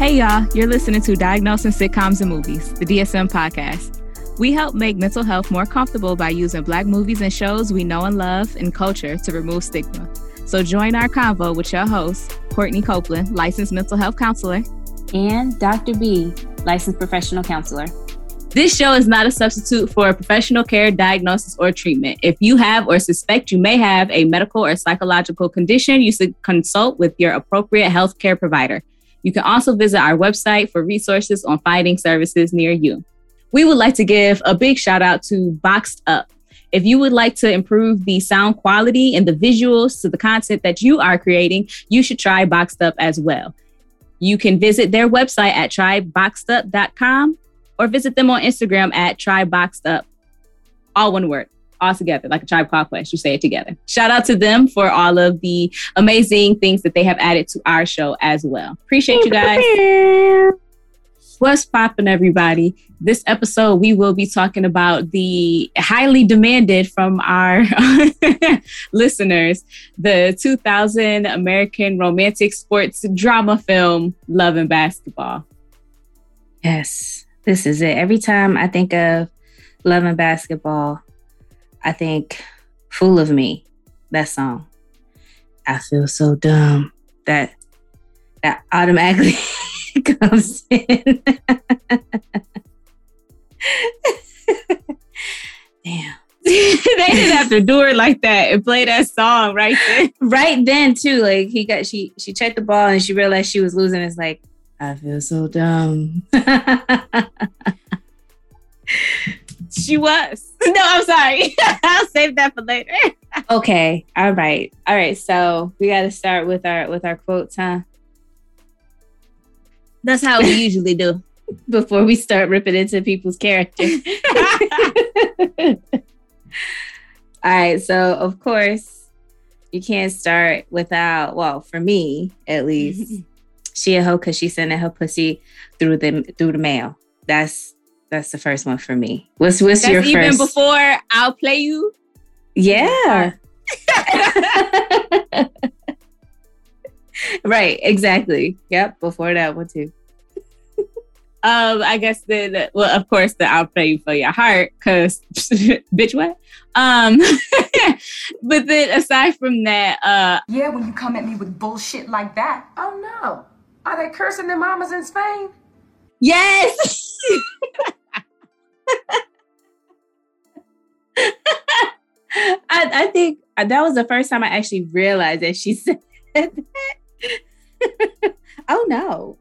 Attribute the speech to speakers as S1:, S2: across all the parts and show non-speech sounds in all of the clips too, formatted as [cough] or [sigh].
S1: Hey, y'all, you're listening to Diagnosing Sitcoms and Movies, the DSM podcast. We help make mental health more comfortable by using Black movies and shows we know and love and culture to remove stigma. So join our convo with your host, Courtney Copeland, licensed mental health counselor,
S2: and Dr. B, licensed professional counselor.
S1: This show is not a substitute for professional care, diagnosis, or treatment. If you have or suspect you may have a medical or psychological condition, you should consult with your appropriate healthcare provider. You can also visit our website for resources on finding services near you. We would like to give a big shout out to Boxed Up. If you would like to improve the sound quality and the visuals to the content that you are creating, you should try Boxed Up as well. You can visit their website at tryboxedup.com or visit them on Instagram at tryboxedup. All one word, all together, like a tribe called quest. You say it together. Shout out to them for all of the amazing things that they have added to our show as well. Appreciate you guys. What's popping, everybody? This episode, we will be talking about the highly demanded from our [laughs] listeners the 2000 American romantic sports drama film, Love and Basketball.
S2: Yes, this is it. Every time I think of Love and Basketball, I think Fool of Me, that song. I feel so dumb. That that automatically [laughs] comes in. [laughs] Damn. [laughs]
S1: they didn't have to do it like that and play that song right then.
S2: Right then too. Like he got she she checked the ball and she realized she was losing. It's like, I feel so dumb.
S1: She was. [laughs] No, I'm sorry. [laughs] I'll save that for later. [laughs]
S2: okay. All right. All right. So we gotta start with our with our quotes, huh?
S1: That's how we usually do.
S2: Before we start ripping into people's character. All right. So, of course, you can't start without, well, for me at least, she a hoe because she sending her pussy through the through the mail. That's that's the first one for me. What's what's
S1: that's
S2: your
S1: even
S2: first?
S1: before I'll play you?
S2: Yeah. [laughs] right, exactly. Yep, before that one too. [laughs]
S1: Um, I guess then, well, of course, the I'll play you for your heart, cause [laughs] bitch, what? Um, but then aside from that, uh,
S3: yeah, when you come at me with bullshit like that,
S4: oh no, are they cursing their mamas in Spain?
S1: Yes. [laughs]
S2: I, I think that was the first time I actually realized that she [laughs] said that. [laughs] oh no.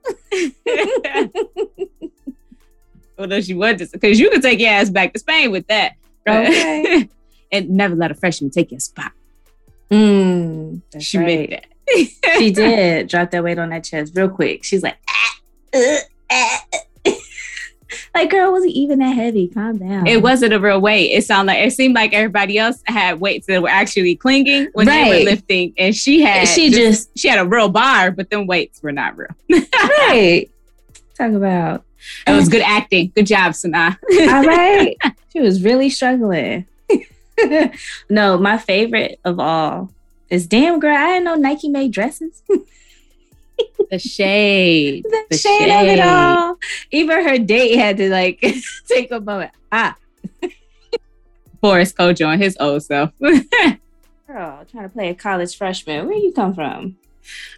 S1: no, she was just because you could take your ass back to Spain with that.
S2: Okay.
S1: and never let a freshman take your spot.
S2: Mm,
S1: she
S2: right.
S1: made that.
S2: she did drop that weight on that chest real quick. She's like, ah, uh, ah. Like, girl, wasn't even that heavy. Calm down.
S1: It wasn't a real weight. It sounded like it seemed like everybody else had weights that were actually clinging when
S2: right.
S1: they were lifting, and she had
S2: she just,
S1: she had a real bar, but them weights were not real. [laughs]
S2: right. Talk about
S1: it was good acting. Good job, Sanaa. [laughs]
S2: All right. She was really struggling. [laughs] no, my favorite of all is damn girl. I didn't know Nike made dresses.
S1: The shade.
S2: The, the shade, shade, of it all. Even her date had to like [laughs] take a moment. Ah. [laughs]
S1: Boris Kodjoe on his old self. [laughs]
S2: girl, trying to play a college freshman. Where you come from?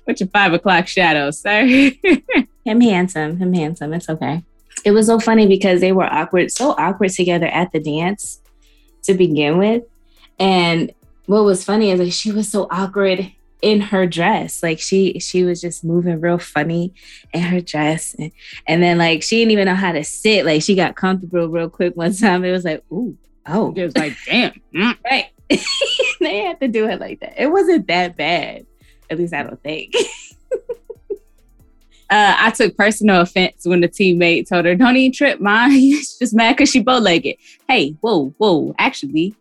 S1: With your five o'clock shadows, sir.
S2: him handsome. Him handsome. It's okay. It was so funny because they were awkward, so awkward together at the dance to begin with. And what was funny is like she was so awkward in her dress. Like she she was just moving real funny in her dress. And, and then like she didn't even know how to sit. Like she got comfortable real quick one time. It was like, ooh, oh.
S1: It was like, damn. Mm. [laughs]
S2: Right. [laughs] they had to do it like that. It wasn't that bad. At least I don't think. [laughs]
S1: Uh, I took personal offense when the teammate told her, "Don't even trip, man. She's just mad because she bow-legged." Hey, whoa, whoa. Actually,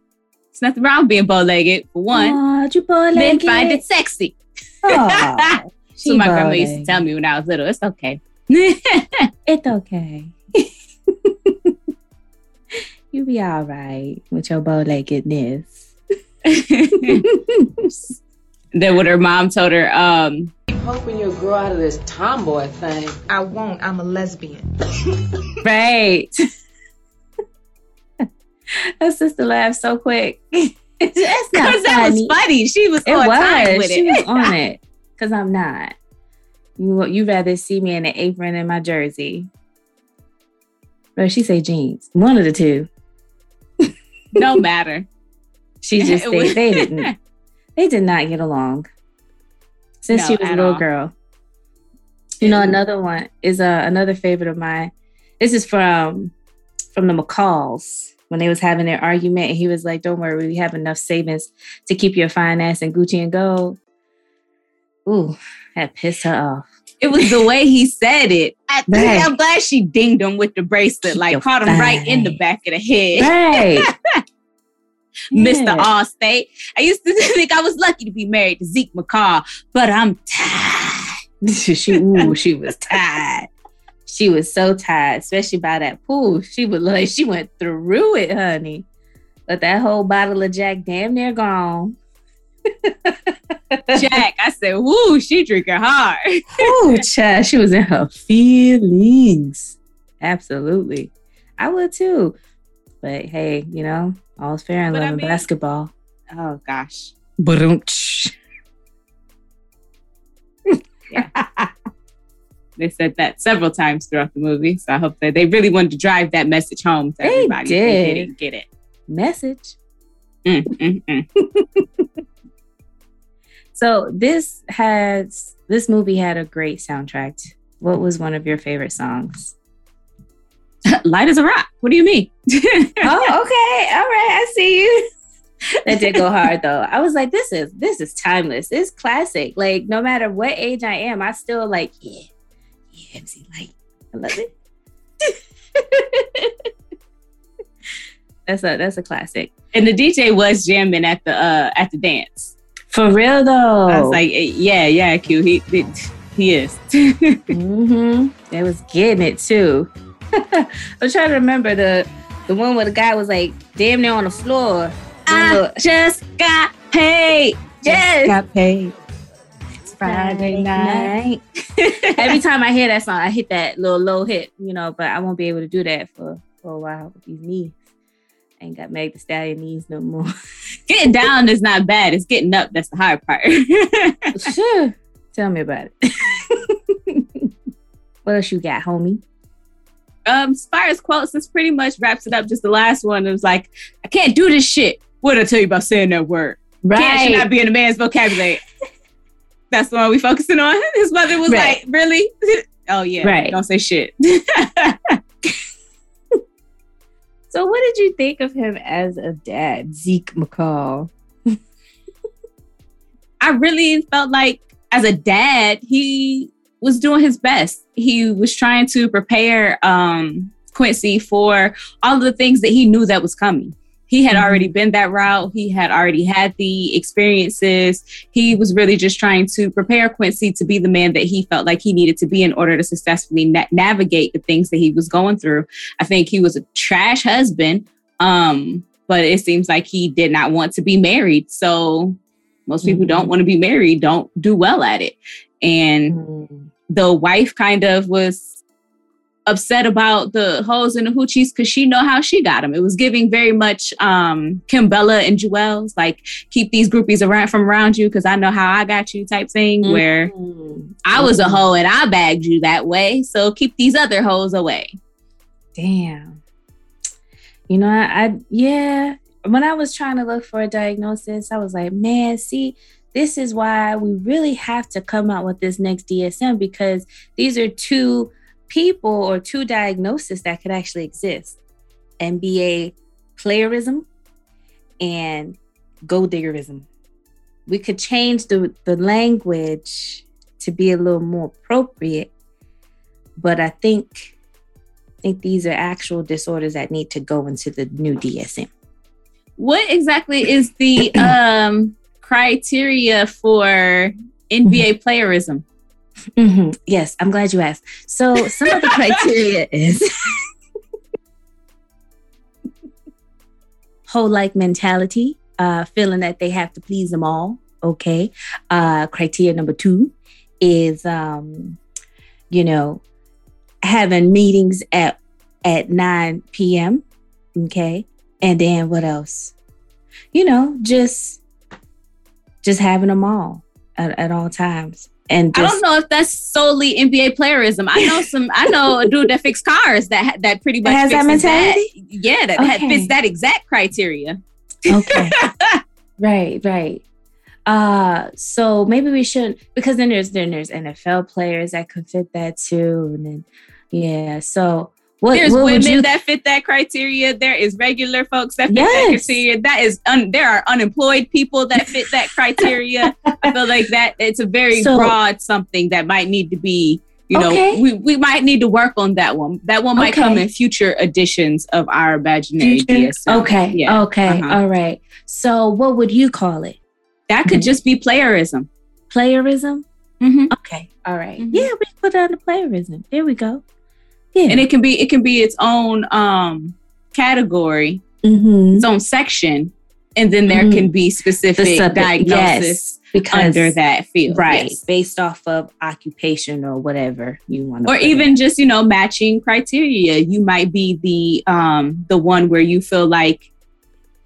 S1: it's nothing wrong being bow-legged. For one,
S2: Aww, you bow-legged.
S1: men find it sexy.
S2: Aww, [laughs]
S1: so my grandma used to tell me when I was little, "It's okay.
S2: it's okay. [laughs] you be all right with your bow-leggedness." [laughs]
S1: then what her mom told her, um,
S5: hoping you'll grow out of this tomboy thing.
S3: I won't. I'm a lesbian.
S2: Right. Her sister laughed so quick. [laughs] That's not
S1: Because that was
S2: funny.
S1: She was
S2: It
S1: on time
S2: was.
S1: with
S2: She
S1: it.
S2: was on it. Cause I'm not. You you rather see me in an apron in my jersey. Bro, she say jeans. One of the two.
S1: no matter. [laughs]
S2: She just [laughs] they,
S1: was-
S2: they didn't. They did not get along. Since
S1: No,
S2: she was a little
S1: all.
S2: girl. You know, another one is uh, another favorite of mine. This is from from the McCalls when they was having their argument, and he was like, "Don't worry, we have enough savings to keep your fine ass in Gucci and gold." Ooh, that pissed her off.
S1: It was the way he said it. I think
S2: Right.
S1: I'm glad she dinged him with the bracelet,
S2: Keep
S1: like caught him right in the back of the head.
S2: Right, [laughs]
S1: Mr.
S2: Yeah.
S1: Allstate. I used to [laughs] think I was lucky to be married to Zeke McCall, but I'm tired. [laughs]
S2: she ooh, she was tired. She was so tired, especially by that pool. She was like she went through it, honey. But that whole bottle of Jack damn near gone. [laughs]
S1: Jack, I said, woo, she drinking hard. [laughs]
S2: Ooh, child, she was in her feelings. Absolutely. I would too. But hey, you know, all's fair in love
S1: I
S2: and
S1: mean-
S2: basketball.
S1: Oh gosh.
S2: Ba-dum-tsh. [laughs]
S1: They said that several times throughout the movie. So I hope that they really wanted to drive that message home to
S2: They
S1: everybody. They
S2: did.
S1: didn't get it.
S2: Message.
S1: Mm, mm, mm. [laughs]
S2: So this has this movie had a great soundtrack. What was one of your favorite songs? [laughs]
S1: Lyte as a rock. What do you mean? [laughs]
S2: oh, okay. All right. I see you. that did go hard though. I was like, this is this is timeless. It's classic. Like no matter what age I am, I still like, yeah, MC Lyte. I love it. [laughs] that's a that's a classic.
S1: and the DJ was jamming at the uh at the dance.
S2: For real though.
S1: I was like, eh, yeah, yeah, Q. He he, he is. [laughs]
S2: mm-hmm. They was getting it too. [laughs] I'm trying to remember the the one where the guy was like damn near on the floor.
S1: I just got paid.
S2: Yes.
S1: got paid. It's Friday night. [laughs]
S2: Every time I hear that song, I hit that little low hit, you know, but I won't be able to do that for, for a while with these knees. I ain't got Meg the Stallion knees no more. [laughs]
S1: Getting down is not bad. It's getting up that's the hard part. [laughs]
S2: Sure. Tell me about it. what else you got, homie?
S1: um, as far as quotes, this pretty much wraps it up. Just the last one. It was like, I can't do this shit. What did I tell you about saying that word? Can't should not be in a man's vocabulary. That's the one we focusing on. [laughs] His mother was
S2: Right.
S1: like, really? [laughs] oh yeah.
S2: Right.
S1: Don't say shit. [laughs]
S2: So, what did you think of him as a dad, Zeke McCall?
S1: I really felt like as a dad, he was doing his best. He was trying to prepare um, Quincy for all of the things that he knew that was coming. He had
S2: Mhm.
S1: already been that route. He had already had the experiences. He was really just trying to prepare Quincy to be the man that he felt like he needed to be in order to successfully na- navigate the things that he was going through. I think he was a trash husband, um, but it seems like he did not want to be married. So most people who don't want to be married don't do well at it. And the wife kind of was upset about the hoes and the hoochies because she know how she got them. It was giving very much um Kimbella and Juelz, like keep these groupies around from around you because I know how I got you type thing where
S2: Mm.
S1: I was a hoe and I bagged you that way. So keep these other hoes away.
S2: Damn. You know, I, I yeah. When I was trying to look for a diagnosis, I was like, man, see, this is why we really have to come out with this next DSM because these are two people or two diagnoses that could actually exist. NBA playerism and gold diggerism. We could change the, the language to be a little more appropriate, but I think I think these are actual disorders that need to go into the new DSM.
S1: What exactly is the um criteria for NBA playerism?
S2: Mhm. Yes, I'm glad you asked. So some of the criteria [laughs] is whole like mentality, uh, feeling that they have to please them all. Okay. Uh, criteria number two is um, you know, having meetings at at 9 p.m. Okay. And then what else? You know, just just having them all at, at all times. And
S1: I don't know if that's solely NBA playerism. I know some. I know a dude that fix cars that that pretty much
S2: has that mentality?
S1: yeah, that ha-
S2: Okay.
S1: fits that exact criteria.
S2: Okay. [laughs] right, right. Uh so maybe we shouldn't because then there's then there's NFL players that could fit that too. And then yeah. So what,
S1: There's
S2: what
S1: women
S2: you
S1: that fit that criteria. There is regular folks that fit that criteria. That is, un- there are unemployed people that fit that criteria. I feel like that it's a very
S2: So-
S1: broad something that might need to be. You know,
S2: Okay.
S1: we, we might need to work on that one. That one might come in future editions of our imaginary
S2: Future?
S1: DSM.
S2: Okay.
S1: Yeah.
S2: Okay.
S1: Uh-huh.
S2: All right. So what would you call it?
S1: That could just be playerism.
S2: Playerism?
S1: hmm
S2: Okay. All right.
S1: Mhm.
S2: Yeah, we put it the playerism. There we go. Yeah.
S1: And it can be it can be its own um category,
S2: Mhm.
S1: its own section, and then there
S2: Mhm.
S1: can be specific
S2: Specific-
S1: diagnosis
S2: yes, because
S1: under that field.
S2: right
S1: yes.
S2: based off of occupation or whatever you want
S1: Or even just, you know, matching criteria. You might be the um the one where you feel like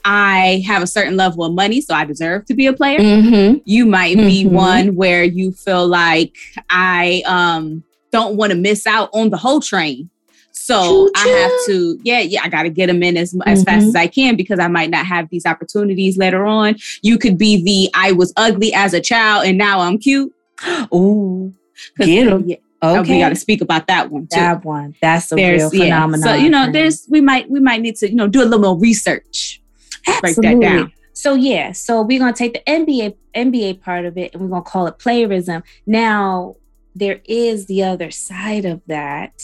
S1: I have a certain level of money, so I deserve to be a player.
S2: mm-hmm.
S1: You might be
S2: Mhm.
S1: one where you feel like I um don't want to miss out on the whole train. So I have to, yeah, yeah, I got to get them in as as fast
S2: Mhm.
S1: as I can because I might not have these opportunities later on. You could be the I was ugly as a child and now I'm cute. [gasps]
S2: Ooh, [gasps] Get 'em.
S1: yeah,
S2: okay
S1: we got to speak about that one too.
S2: that one that's a
S1: there's
S2: real
S1: yeah.
S2: phenomenon
S1: So you know, there's we might we might need to you know do a little more research. break that down.
S2: So yeah, so we're gonna take the NBA NBA part of it and we're gonna call it playerism. Now there is the other side of that.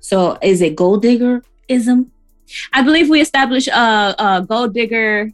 S2: So is it gold diggerism?
S1: I believe we established uh uh gold digger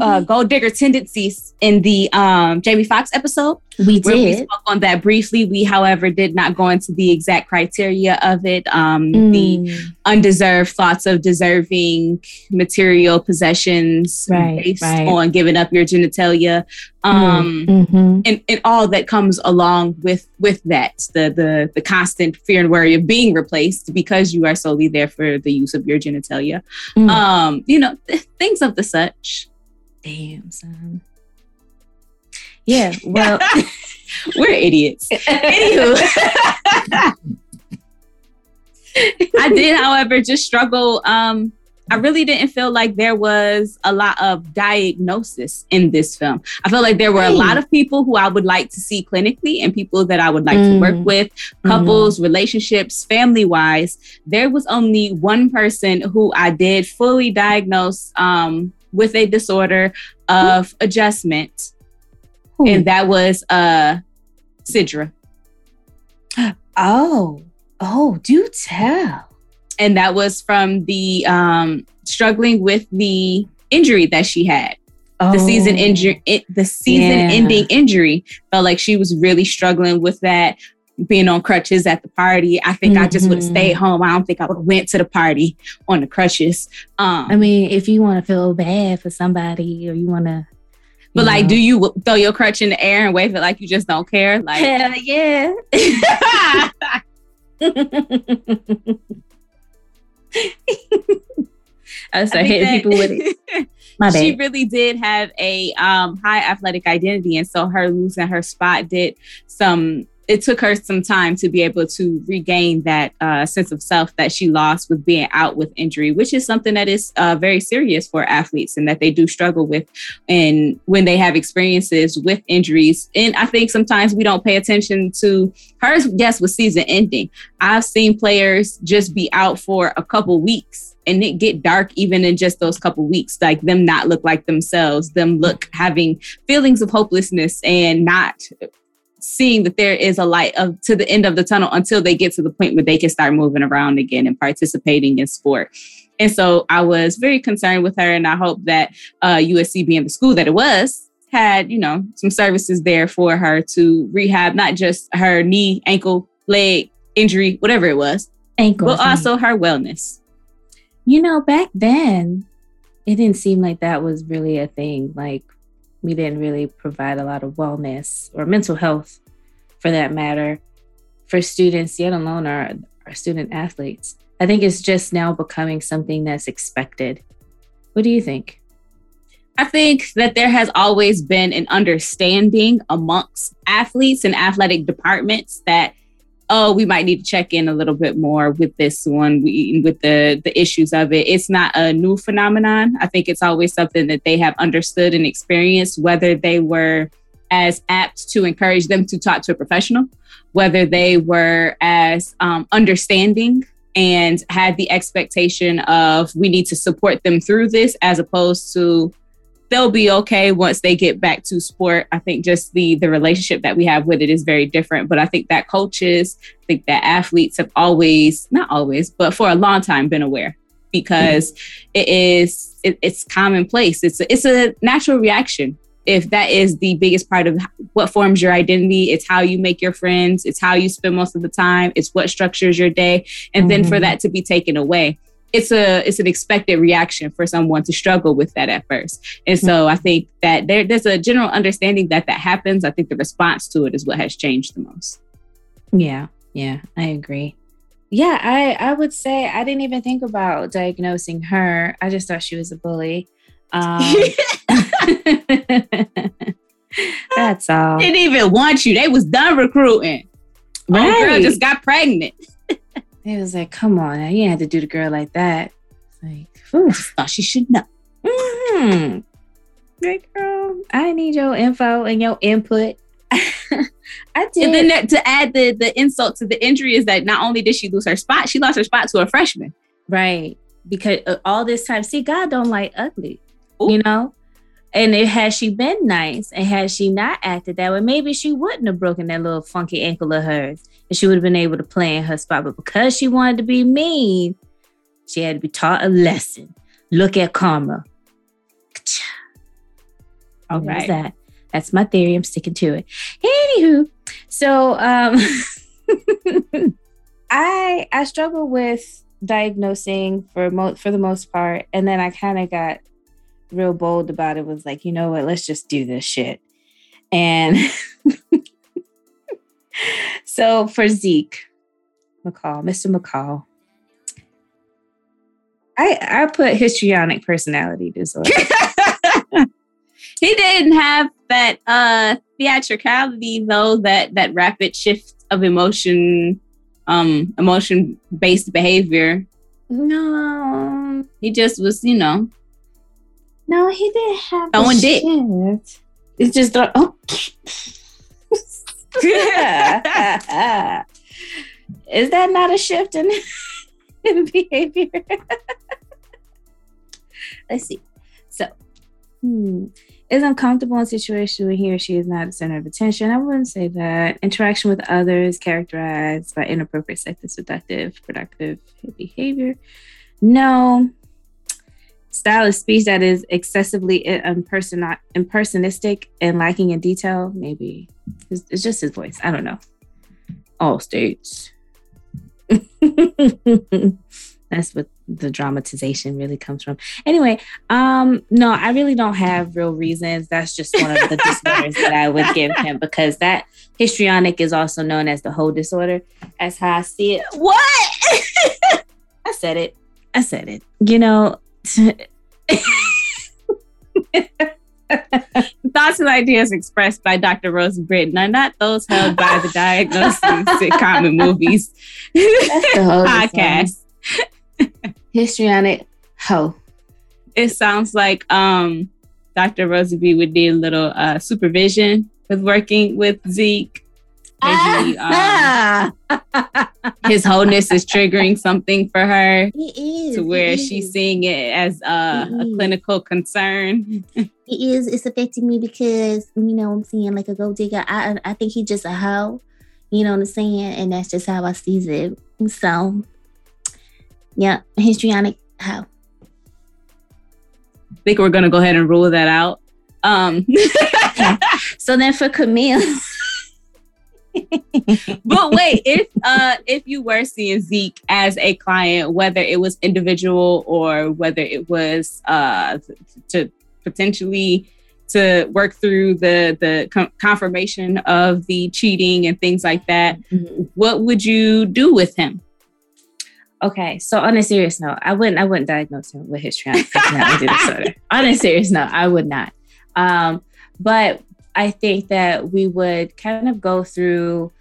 S1: uh gold digger tendencies in the um Jamie Foxx episode.
S2: We
S1: where we
S2: did.
S1: spoke on that briefly. We, however, did not go into the exact criteria of it. Um, The
S2: Mm,
S1: undeserved thoughts of deserving material possessions
S2: Right,
S1: based
S2: right.
S1: on giving up your genitalia. Um,
S2: mhm.
S1: and, and all that comes along with with that the the the constant fear and worry of being replaced because you are solely there for the use of your genitalia
S2: Mm.
S1: um you know th- things of the such
S2: Damn, son. Yeah, well, [laughs]
S1: we're idiots Anywho. [laughs] I did, however, just struggle. Um, I really didn't feel like there was a lot of diagnosis in this film. I felt like there were a lot of people who I would like to see clinically and people that I would like to work
S2: Mm.
S1: with, couples, relationships, family wise. There was only one person who I did fully diagnose um, with a disorder of adjustment,
S2: Who?
S1: and that was uh, Sidra.
S2: oh, oh, do tell.
S1: and that was from the um, struggling with the injury that she had. The season
S2: Oh.
S1: injury, the season
S2: Yeah.
S1: ending injury. Felt like she was really struggling with that. Being on crutches at the party, I think I just would have stayed home. I don't think I would have went to the party on the crutches. Um,
S2: I mean, if you want to feel bad for somebody or you want to,
S1: but like, do you throw your crutch in the air and wave it like you just don't care? Like,
S2: Hell yeah. [laughs] I start
S1: I
S2: hitting
S1: that-
S2: people with it. [laughs] My bad.
S1: she really did have a um, high athletic identity, and so her losing her spot did some. It took her some time to be able to regain that uh, sense of self that she lost with being out with injury, which is something that is uh, very serious for athletes and that they do struggle with. And when they have experiences with injuries, and I think sometimes we don't pay attention to hers. Yes, with season ending, I've seen players just be out for a couple weeks and it get dark even in just those couple weeks like them not look like themselves them look having feelings of hopelessness and not seeing that there is a light of to the end of the tunnel until they get to the point where they can start moving around again and participating in sport and so i was very concerned with her and i hope that uh, usc being the school that it was had you know some services there for her to rehab not just her knee ankle leg injury whatever it was
S2: Ankle.
S1: but also her wellness
S2: you know, back then, it didn't seem like that was really a thing. Like, we didn't really provide a lot of wellness or mental health for that matter for students, yet alone our, our student athletes. I think it's just now becoming something that's expected. What do you think?
S1: I think that there has always been an understanding amongst athletes and athletic departments that oh we might need to check in a little bit more with this one we, with the the issues of it. It's not a new phenomenon. I think it's always something that they have understood and experienced whether they were as apt to encourage them to talk to a professional whether they were as um, understanding and had the expectation of we need to support them through this as opposed to they'll be okay once they get back to sport. I think just the the relationship that we have with it is very different. But I think that coaches, I think that athletes have always, not always, but for a long time been aware because mm-hmm. it is it, it's commonplace. It's a, it's a natural reaction. If that is the biggest part of what forms your identity, it's how you make your friends, it's how you spend most of the time, it's what structures your day, and mm-hmm. then for mm-hmm. that to be taken away, it's a it's an expected reaction for someone to struggle with that at first. And so i think that there, there's a general understanding that that happens. I think the response to it is what has changed the most.
S2: Yeah yeah i agree. Yeah i i would say i didn't even think about diagnosing her. I just thought she was a bully. Um, [laughs] [laughs] that's all.
S1: Didn't even want you. They was done recruiting. Right. Oh, girl just got pregnant
S2: it was like, come on, you had to do the girl like that. Like,
S1: Ooh, thought she should know.
S2: Mm-hmm. Girl, I need your info and your input. [laughs]
S1: I did. And then that, to add the the insult to the injury is that not only did she lose her spot, she lost her spot to a freshman.
S2: Right, because uh, all this time, see, God don't like ugly. Ooh. You know, and it had she been nice and had she not acted that way, maybe she wouldn't have broken that little funky ankle of hers and she would have been able to play in her spot. But because she wanted to be mean, she had to be taught a lesson. Look at karma. All right. That. That's my theory. I'm sticking to it. Anywho, so um [laughs] I I struggle with diagnosing for mo- for the most part, and then I kind of got real bold about it. Was like, you know what? Let's just do this shit. And [laughs] so for Zeke McCall, Mr. McCall, I I put histrionic personality disorder. [laughs] [laughs]
S1: he didn't have that uh theatricality though, that that rapid shift of emotion, um, emotion based behavior.
S2: No.
S1: He just was, you know.
S2: No, he didn't have
S1: throwing dick.
S2: It's just oh [laughs] [laughs] Is that not a shift in, [laughs] in behavior? Let's see. So, hmm, is uncomfortable in situation where he or she is not the center of attention. I wouldn't say that. Interaction with others characterized by inappropriate, sexist, seductive, productive behavior. No, style of speech that is excessively imperson- impersonistic and lacking in detail, maybe it's, it's just his voice. I don't know. All states. [laughs] That's what the dramatization really comes from. Anyway, um, no, I really don't have real reasons. That's just one of the disorders that I would give him because that histrionic is also known as the whole disorder. That's how I see it.
S1: What? [laughs]
S2: I said it. I said it. You know,
S1: Thoughts and ideas expressed by Dr. Rose Britton are not those held by the Diagnosis Sitcom and Movies podcast.
S2: Histrionic ho.
S1: It sounds like um, Dr. Rosie B would need a little uh, supervision with working with Zeke Maybe, um, [laughs] his wholeness is triggering something for her.
S2: It is.
S1: To where she's seeing it as a, it a clinical concern.
S2: it is. It's affecting me because, you know, I'm seeing like a gold digger. I, I think he's just a hoe. You know what I'm saying? And that's just how I see it. So, yeah, histrionic hoe.
S1: I think we're going to go ahead and rule that out. Um, [laughs]
S2: so then for Camille.
S1: But wait, if uh if you were seeing Zeke as a client, whether it was individual or whether it was uh to potentially to work through the the con- confirmation of the cheating and things like that. Mm-hmm. What would you do with him?
S2: Okay, so on a serious note, I wouldn't I wouldn't diagnose him with his personality disorder. [laughs] On a serious note, I would not. Um, but I think that we would kind of go through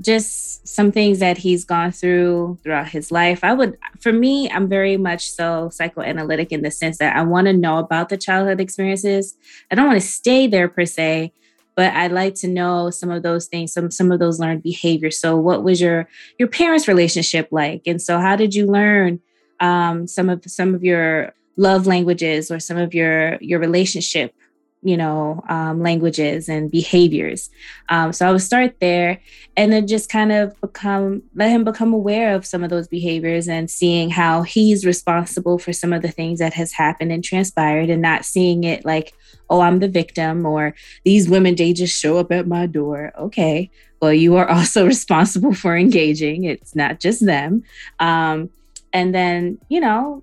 S2: just some things that he's gone through throughout his life. I would, for me, I'm very much so psychoanalytic in the sense that I want to know about the childhood experiences. I don't want to stay there per se, but I'd like to know some of those things, some some of those learned behaviors. So, what was your your parents' relationship like, and so how did you learn um, some of some of your love languages or some of your your relationship you know um, languages and behaviors. Um, so i would start there and then just kind of become let him become aware of some of those behaviors and seeing how he's responsible for some of the things that has happened and transpired and not seeing it like oh i'm the victim or these women they just show up at my door. Okay well you are [laughs] also responsible for engaging. It's not just them. Um, and then you know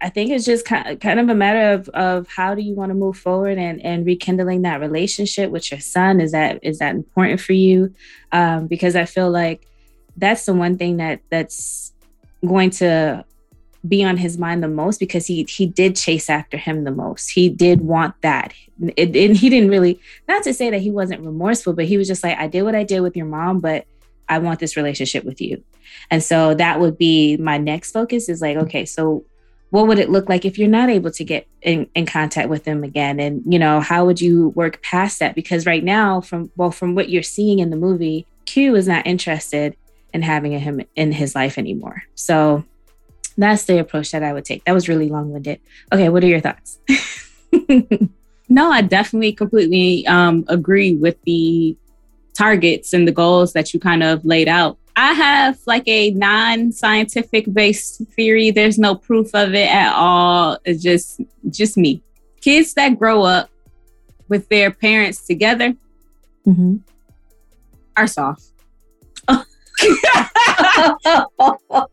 S2: I think it's just kind of a matter of, of how do you want to move forward and, and rekindling that relationship with your son. Is that is that important for you? Um, because I feel like that's the one thing that that's going to be on his mind the most because he he did chase after him the most. He did want that, it, and he didn't really. Not to say that he wasn't remorseful, but he was just like, I did what I did with your mom, but I want this relationship with you. And so that would be my next focus. Is like, okay, so what would it look like if you're not able to get in, in contact with them again? And you know how would you work past that? Because right now from well from what you're seeing in the movie q is not interested in having him in his life anymore. So that's the approach that i would take. That was really long-winded. Okay what are your thoughts? [laughs]
S1: No i definitely completely um, agree with the targets and the goals that you kind of laid out I have like a non scientific based theory. There's no proof of it at all. It's just just me. Kids that grow up with their parents together mm-hmm. are soft. [laughs] [laughs]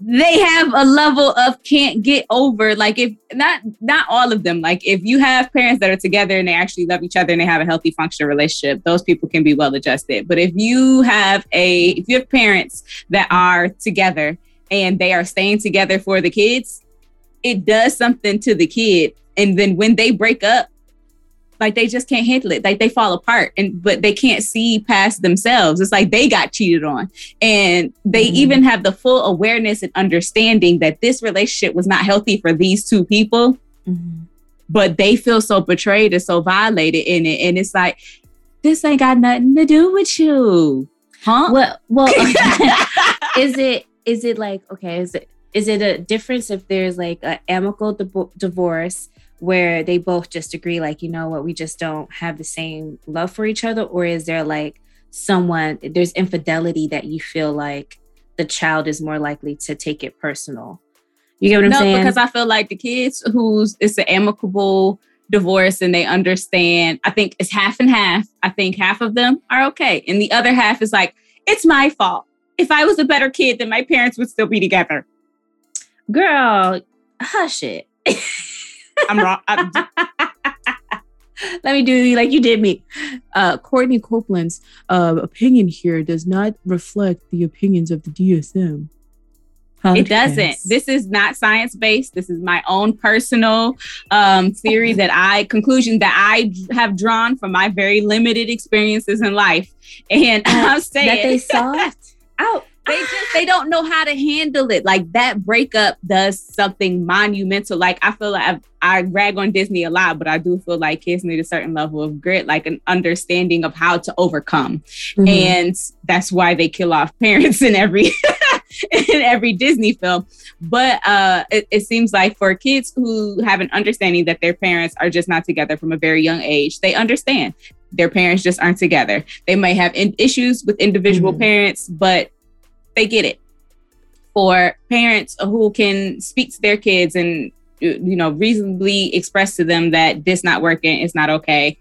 S1: they have a level of can't get over like if not not all of them like if you have parents that are together and they actually love each other and they have a healthy functional relationship those people can be well adjusted. But if you have a if you have parents that are together and they are staying together for the kids it does something to the kid. And then when they break up like they just can't handle it. Like they fall apart and but they can't see past themselves. It's like they got cheated on. And they mm-hmm. even have the full awareness and understanding that this relationship was not healthy for these two people. Mm-hmm. but they feel so betrayed and so violated in it. And it's like this ain't got nothing to do with you. Huh?
S2: Well well [laughs] [laughs] is it is it like okay is it is it a difference if there's like an amicable di- divorce where they both just agree like you know what we just don't have the same love for each other? Or is there like someone there's infidelity that you feel like the child is more likely to take it personal? You get what i'm no, saying?
S1: because i feel like the kids who's it's an amicable divorce and they understand i think it's half and half. I think half of them are okay. And the other half is like it's my fault. If i was a better kid then my parents would still be together.
S2: Girl hush it [laughs]
S1: I'm wrong. I'm, [laughs]
S2: Let me do like you did me. Uh, Courtney Copeland's uh, opinion here does not reflect the opinions of the DSM.
S1: It doesn't. This is not science based. This is my own personal um, theory that I conclusion that I have drawn from my very limited experiences in life, and [laughs] I'm saying
S2: that they saw it [laughs]
S1: out they just they don't know how to handle it. Like that breakup does something monumental. Like I feel like I've, i rag on Disney a lot, but I do feel like kids need a certain level of grit, like an understanding of how to overcome, mm-hmm. and that's why they kill off [laughs] parents in every in every Disney film. But uh, it, it seems like for kids who have an understanding that their parents are just not together from a very young age, they understand their parents just aren't together. They may have in- issues with individual mm-hmm. parents, but they get it. For parents who can speak to their kids and you know reasonably express to them that this not working, it's not okay.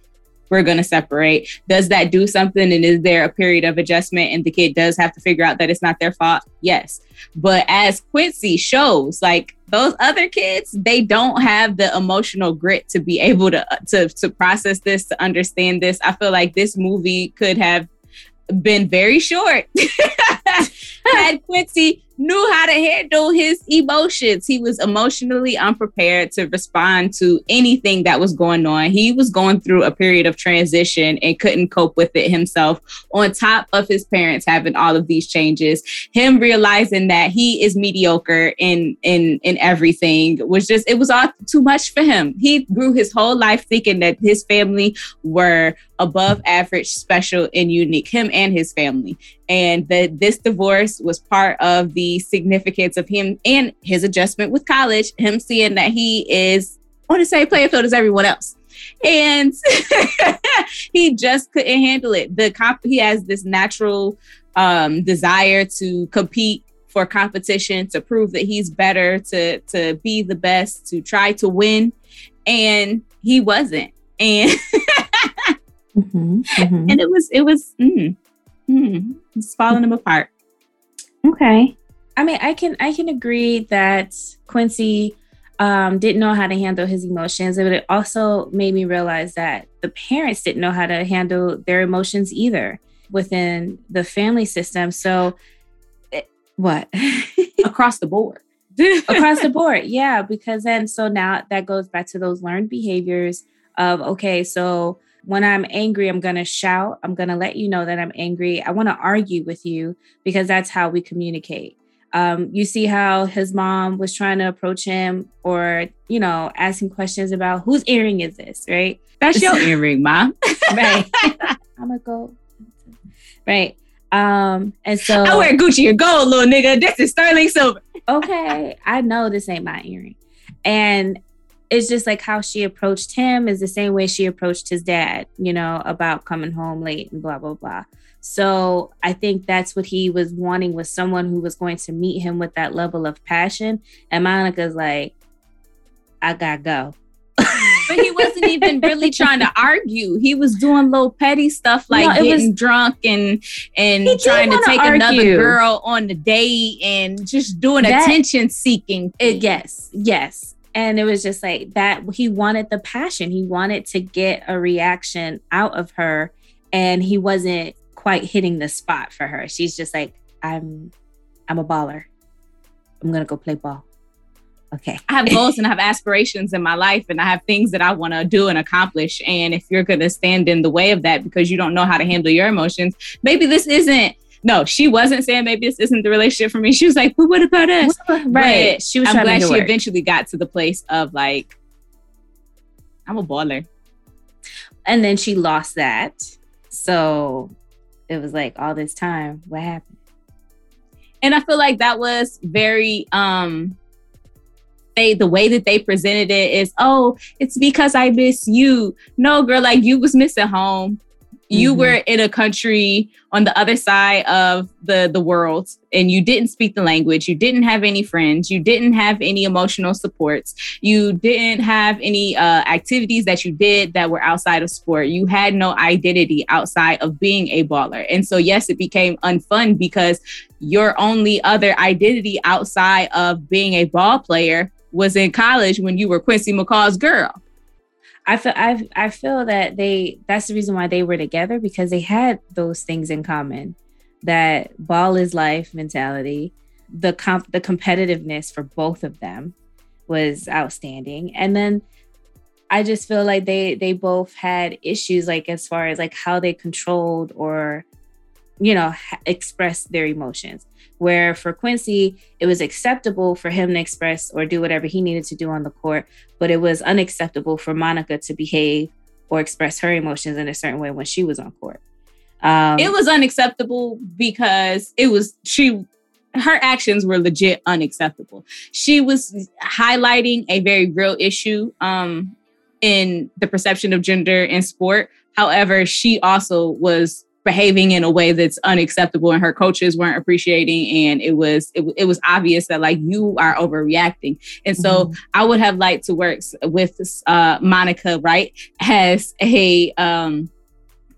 S1: we're going to separate. Does that do something? And is there a period of adjustment? And the kid does have to figure out that it's not their fault? Yes. But as Quincy shows, like those other kids, they don't have the emotional grit to be able to uh, to to process this, to understand this. I feel like this movie could have been very short. [laughs] Had Quincy knew how to handle his emotions. He was emotionally unprepared to respond to anything that was going on. He was going through a period of transition and couldn't cope with it himself, on top of his parents having all of these changes. Him realizing that he is mediocre in in in everything was just it was all too much for him. He grew his whole life thinking that his family were above average, special, and unique, him and his family. And that this divorce was part of the significance of him and his adjustment with college, him seeing that he is on the same playing field as everyone else. And [laughs] he just couldn't handle it. The comp- he has this natural um, desire to compete for competition, to prove that he's better, to to be the best, to try to win, and he wasn't. And [laughs] mm-hmm, mm-hmm. and it was it was mm, mm, it's falling them apart.
S2: Okay. I mean, I can I can agree that Quincy um, didn't know how to handle his emotions, but it also made me realize that the parents didn't know how to handle their emotions either within the family system. So, it, what [laughs]
S1: across the board?
S2: across the [laughs] board, yeah. Because then, so now that goes back to those learned behaviors of okay, so when I'm angry, I'm going to shout. I'm going to let you know that I'm angry. I want to argue with you because that's how we communicate. Um, you see how his mom was trying to approach him or, you know, asking questions about whose earring is this, right?
S1: That's your earring, mom. [laughs]
S2: right. I'm going to go. Right. Um, and so
S1: I wear Gucci or gold, little nigga. This is sterling silver.
S2: okay. I know this ain't my earring. And it's just like how she approached him is the same way she approached his dad, you know, about coming home late and blah, blah, blah. So I think that's what he was wanting was someone who was going to meet him with that level of passion. And Monica's like, I gotta go. [laughs]
S1: but he wasn't even really trying to argue. He was doing little petty stuff like no, getting was, drunk and and trying to take argue. another girl on the date and just doing that, attention seeking.
S2: It, yes, yes and it was just like that he wanted the passion. He wanted to get a reaction out of her and he wasn't quite hitting the spot for her. She's just like i'm i'm a baller. I'm gonna go play ball. Okay.
S1: I have goals and i have aspirations in my life and i have things that i want to do and accomplish. And if you're gonna stand in the way of that because you don't know how to handle your emotions maybe this isn't no, she wasn't saying maybe this isn't the relationship for me. She was like, but what about us?
S2: Right. But
S1: she was I'm glad she work. eventually got to the place of like, I'm a baller.
S2: And then she lost that. So it was like all this time, what happened?
S1: And I feel like that was very um they the way that they presented it is, oh, it's because I miss you. No, girl, like you was missing home you mm-hmm. were in a country on the other side of the the world and you didn't speak the language. You didn't have any friends. You didn't have any emotional supports. You didn't have any uh, activities that you did that were outside of sport. You had no identity outside of being a baller. And so yes it became unfun because your only other identity outside of being a ball player was in college when you were quincy mccall's girl
S2: I feel I I feel that they that's the reason why they were together because they had those things in common. That ball is life mentality, the comp the competitiveness for both of them was outstanding. And then I just feel like they they both had issues like as far as like how they controlled or you know express their emotions where for Quincy, it was acceptable for him to express or do whatever he needed to do on the court, but it was unacceptable for Monica to behave or express her emotions in a certain way when she was on court.
S1: Um, it was unacceptable because it was she her actions were legit unacceptable. She was highlighting a very real issue um, in the perception of gender in sport. However, she also was behaving in a way that's unacceptable and her coaches weren't appreciating and it was it, it was obvious that like you are overreacting and so mm-hmm. i would have liked to work with uh, monica right as a um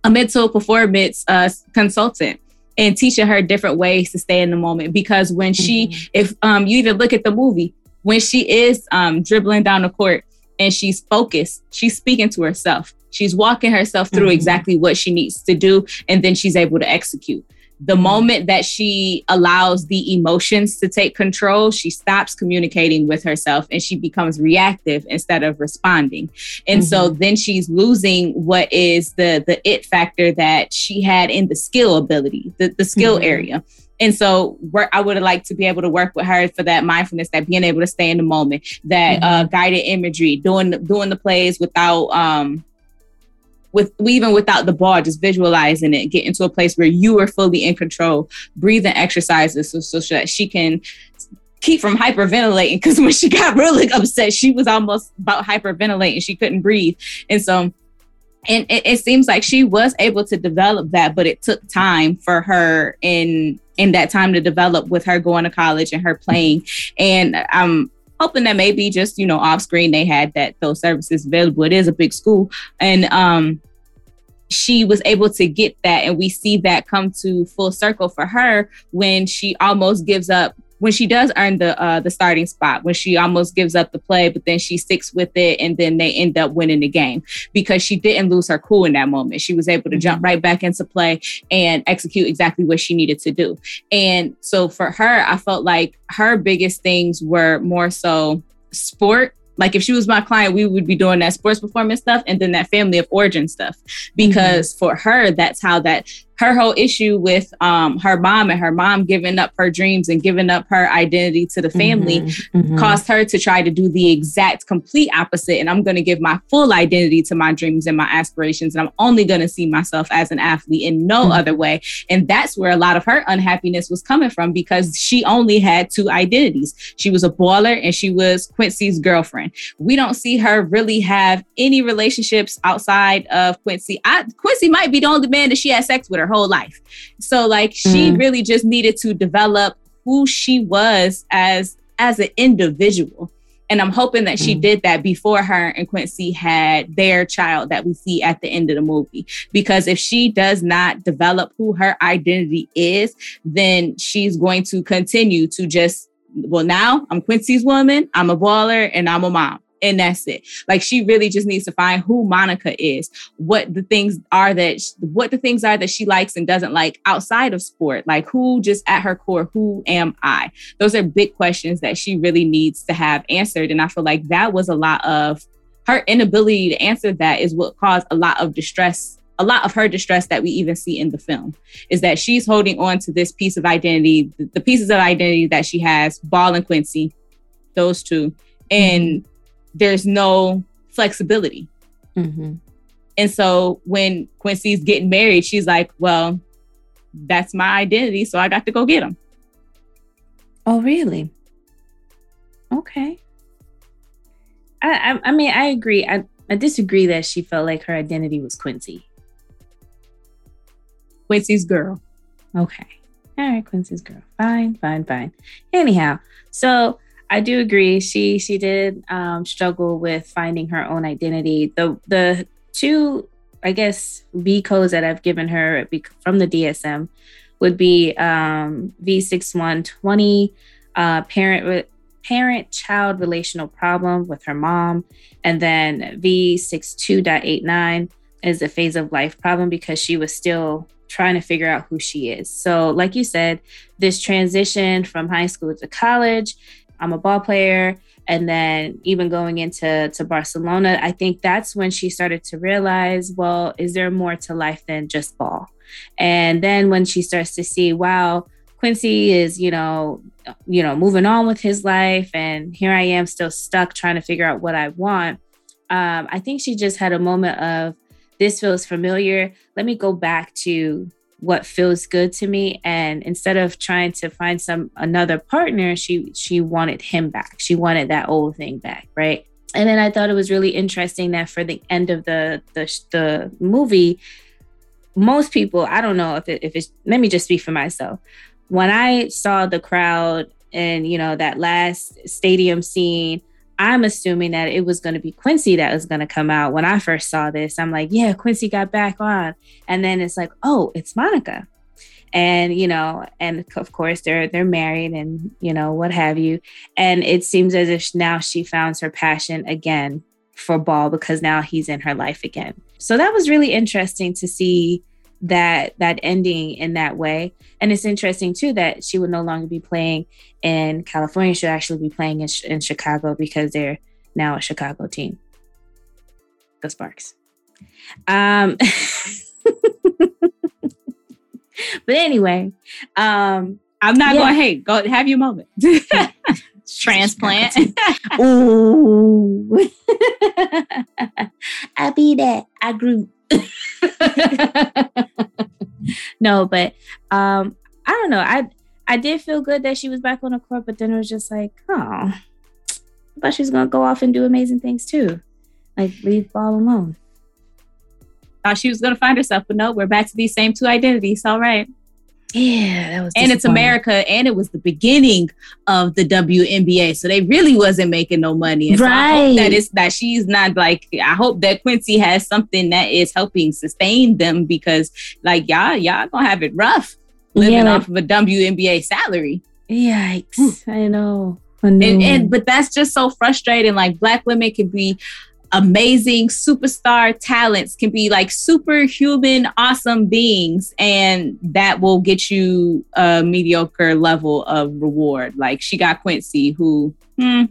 S1: a mental performance uh, consultant and teaching her different ways to stay in the moment because when she mm-hmm. if um you even look at the movie when she is um dribbling down the court and she's focused she's speaking to herself she's walking herself through mm-hmm. exactly what she needs to do and then she's able to execute the mm-hmm. moment that she allows the emotions to take control, she stops communicating with herself and she becomes reactive instead of responding. And mm-hmm. so then she's losing what is the the it factor that she had in the skill ability, the, the skill mm-hmm. area. And so I would like to be able to work with her for that mindfulness, that being able to stay in the moment, that uh, mm-hmm. guided imagery, doing doing the plays without um with even without the ball, just visualizing it, getting to a place where you are fully in control, breathing exercises so, so that she can keep from hyperventilating. Because when she got [laughs] really upset, she was almost about hyperventilating. She couldn't breathe. And so and it, it, seems like she was able to develop that but it took time for her in in that time to develop with her going to college and her playing and i'm hoping that maybe just you know off screen they had that those services available. It is a big school, and um, she was able to get that, and we see that come to full circle for her when she almost gives up when she does earn the uh, the starting spot, when she almost gives up the play, but then she sticks with it, and then they end up winning the game because she didn't lose her cool in that moment. She was able to jump mm-hmm. right back into play and execute exactly what she needed to do. And so for her, I felt like her biggest things were more so sport like if she was my client, we would be doing that sports performance stuff and then that family of origin stuff. Because mm-hmm. for her, that's how that her whole issue with um, her mom and her mom giving up her dreams and giving up her identity to the family mm-hmm, mm-hmm. caused her to try to do the exact complete opposite. And I'm going to give my full identity to my dreams and my aspirations. And I'm only going to see myself as an athlete in no mm-hmm. other way. And that's where a lot of her unhappiness was coming from because she only had two identities. She was a baller and she was Quincy's girlfriend. We don't see her really have any relationships outside of Quincy. I, Quincy might be the only man that she had sex with her whole life. So like she mm. really just needed to develop who she was as as an individual. And I'm hoping that she mm. did that before her and Quincy had their child that we see at the end of the movie. Because if she does not develop who her identity is, then she's going to continue to just, well, now I'm Quincy's woman, I'm a baller, and I'm a mom and that's it. Like she really just needs to find who Monica is, what the things are that what the things are that she likes and doesn't like outside of sport. Like who just at her core, who am I? Those are big questions that she really needs to have answered and I feel like that was a lot of her inability to answer that is what caused a lot of distress a lot of her distress that we even see in the film is that she's holding on to this piece of identity, the, the pieces of identity that she has, Ball and Quincy, those two, and mm-hmm there's no flexibility. Mm-hmm. And so when Quincy's getting married, she's like, well, that's my identity. So I got to go get him.
S2: Oh, really? Okay. I, I, I mean, I agree. I, I disagree that she felt like her identity was Quincy.
S1: Quincy's girl.
S2: Okay. All right, Quincy's girl. Fine, fine, fine. Anyhow, so I do agree. She she did um, struggle with finding her own identity. The the two I guess V codes that I've given her from the DSM would be um, V6120, uh, parent parent child relational problem with her mom, and then V62.89 is a phase of life problem because she was still trying to figure out who she is. So, like you said, this transition from high school to college I'm a ball player. And then even going into to Barcelona, I think that's when she started to realize, well, is there more to life than just ball? And then when she starts to see, wow, Quincy is, you know, you know, moving on with his life, and here I am still stuck trying to figure out what I want. Um, I think she just had a moment of this feels familiar. Let me go back to what feels good to me and instead of trying to find some another partner she she wanted him back she wanted that old thing back right and then i thought it was really interesting that for the end of the the, the movie most people, I don't know if it, if it's. Let me just speak for myself. When I saw the crowd and you know that last stadium scene, I'm assuming that it was going to be Quincy that was going to come out. When I first saw this, I'm like, yeah, Quincy got back on, and then it's like, oh, it's Monica. And you know and of course they're they're married and you know what have you. And it seems as if now she found her passion again for ball because now he's in her life again. So that was really interesting to see that that ending in that way and it's interesting too that she would no longer be playing in california she'll actually be playing in, in chicago because they're now a chicago team the sparks um [laughs] but anyway, um,
S1: I'm not yeah. going. Hey, go have your moment. [laughs] [laughs] Transplant. [laughs]
S2: Ooh, [laughs] I be that. I grew. [laughs] no, but um, I don't know. I I did feel good that she was back on the court, but then it was just like, oh, I thought she was gonna go off and do amazing things too. Like leave ball alone
S1: thought she was going to find herself, but no, we're back to these same two identities. All right.
S2: Yeah, that was
S1: and it's America, and it was the beginning of the WNBA, so they really wasn't making no money. And
S2: right.
S1: So that is that she's not like. I hope that Quincy has something that is helping sustain them because, like, y'all, y'all gonna have it rough living yeah, like, off of a WNBA salary.
S2: Yikes! I know. I know.
S1: And, and but that's just so frustrating. Like, black women can be amazing superstar talents can be like superhuman awesome beings and that will get you a mediocre level of reward like she got quincy who hmm.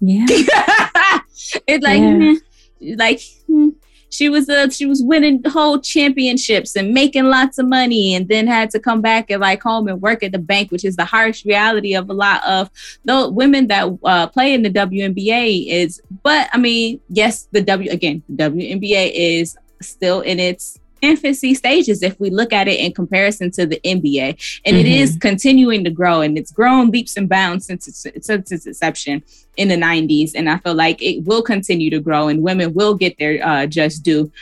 S2: yeah [laughs]
S1: it's like yeah. [laughs] like hmm she was uh, she was winning whole championships and making lots of money and then had to come back and like home and work at the bank which is the harsh reality of a lot of the women that uh, play in the WNBA is but I mean yes the W again the WNBA is still in its infancy stages if we look at it in comparison to the NBA. And mm-hmm. it is mm-hmm. continuing to grow and it's grown leaps and bounds since its, since its inception in the 90s. And I feel like it will continue to grow and women will get their uh, just due.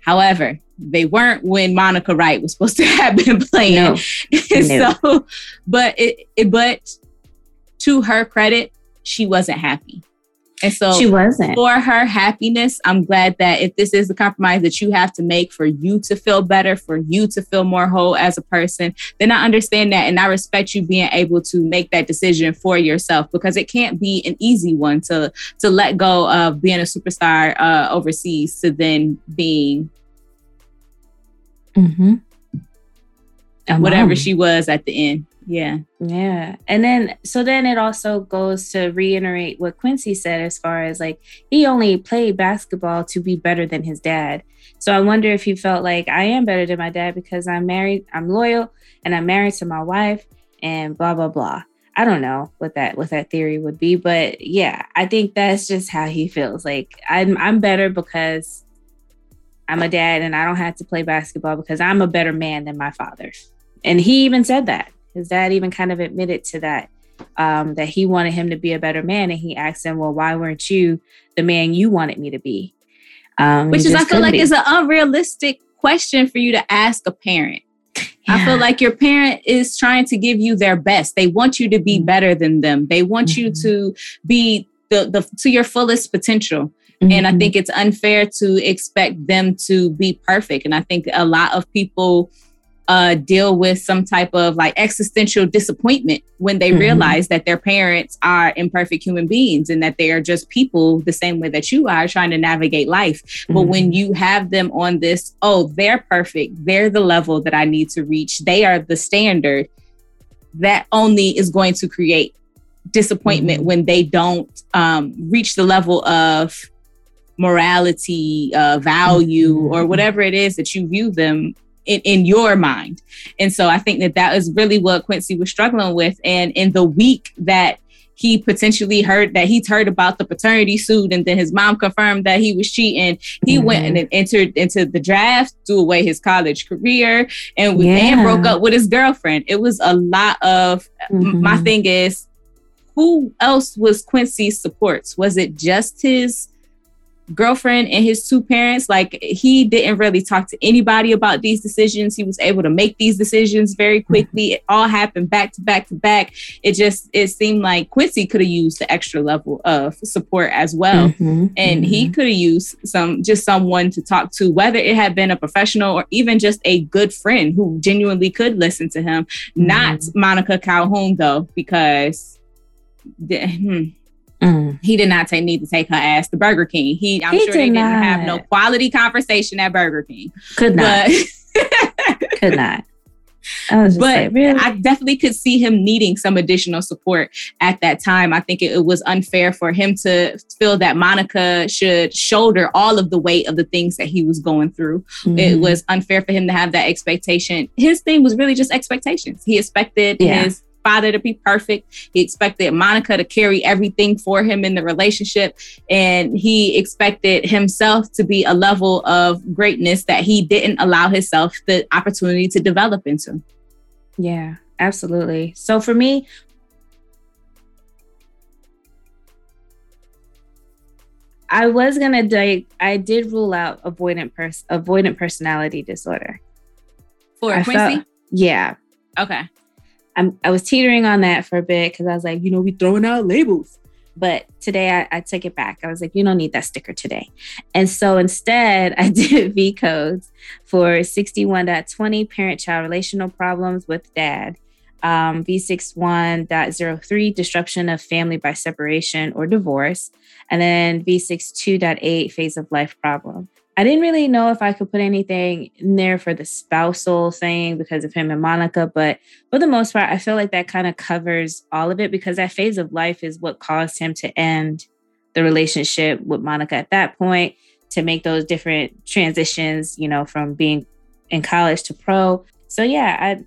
S1: However, they weren't when Monica Wright was supposed to [laughs] have been playing. No. [laughs] so, but it, it, but to her credit, she wasn't happy. And so
S2: she wasn't.
S1: For her happiness, I'm glad that if this is the compromise that you have to make for you to feel better, for you to feel more whole as a person, then I understand that and I respect you being able to make that decision for yourself because it can't be an easy one to to let go of being a superstar uh, overseas to then being
S2: mm-hmm.
S1: whatever she was at the end. Yeah.
S2: Yeah. And then, so then it also goes to reiterate what Quincy said as far as like, he only played basketball to be better than his dad. So I wonder if he felt like I am better than my dad because I'm married, I'm loyal, and I'm married to my wife, and blah, blah, blah. I don't know what that what that theory would be, but yeah, I think that's just how he feels. Like I'm I'm better because I'm a dad and I don't have to play basketball because I'm a better man than my father. And he even said that. His dad even kind of admitted to that, um, that he wanted him to be a better man. And he asked him, Well, why weren't you the man you wanted me to be?
S1: Um, Which is, I feel like, be. is an unrealistic question for you to ask a parent. Yeah. I feel like your parent is trying to give you their best. They want you to be mm-hmm. better than them. They want mm-hmm. you to be the, the to your fullest potential. Mm-hmm. And I think it's unfair to expect them to be perfect. And I think a lot of people uh, deal with some type of like existential disappointment when they mm-hmm. realize that their parents are imperfect human beings and that they are just people the same way that you are trying to navigate life. Mm-hmm. But when you have them on this, oh, they're perfect, they're the level that I need to reach, they are the standard, that only is going to create disappointment mm-hmm. when they don't um, reach the level of morality, uh, value, mm-hmm. or whatever it is that you view them in, in your mind. And so I think that that is really what Quincy was struggling with. And in the week that he potentially heard that he's heard about the paternity suit and then his mom confirmed that he was cheating he mm-hmm. went and entered into the draft threw away his college career and yeah. then broke up with his girlfriend it was a lot of mm-hmm. my thing is who else was quincy's supports was it just his girlfriend and his two parents, like he didn't really talk to anybody about these decisions. He was able to make these decisions very quickly. It all happened back to back to back. It just it seemed like Quincy could have used the extra level of support as well.
S2: Mm-hmm,
S1: And he
S2: mhm.
S1: could have used some just someone to talk to, whether it had been a professional or even just a good friend who genuinely could listen to him. Not Monica Calhoun though, because the- hmm,
S2: Mm.
S1: he did not take need to take her ass to Burger King. He, I'm
S2: He
S1: sure they
S2: did
S1: didn't have no quality conversation at Burger King.
S2: could not,
S1: But [laughs]
S2: could not. I
S1: but
S2: like, really?
S1: I definitely could see him needing some additional support at that time. I think it, it was unfair for him to feel that Monica should shoulder all of the weight of the things that he was going through. It
S2: Mhm.
S1: was unfair for him to have that expectation. His thing was really just expectations. He expected
S2: Yeah.
S1: his father to be perfect. He expected Monica to carry everything for him in the relationship. And he expected himself to be a level of greatness that he didn't allow himself the opportunity to develop into.
S2: Yeah, absolutely. So for me, I was gonna di- I did rule out avoidant pers- avoidant personality disorder.
S1: For
S2: I
S1: Quincy?
S2: felt- yeah,
S1: okay.
S2: I'm, I was teetering on that for a bit because I was like, you know, we throwing out labels. But today I, I took it back. I was like, you don't need that sticker today. And so instead, [laughs] I did V codes for 61.20 parent child relational problems with dad, um, V61.03 disruption of family by separation or divorce, and then V62.8 phase of life problem. I didn't really know if I could put anything in there for the spousal thing because of him and Monica, but for the most part, I feel like that kind of covers all of it because that phase of life is what caused him to end the relationship with Monica at that point, to make those different transitions, you know, from being in college to pro. So yeah, I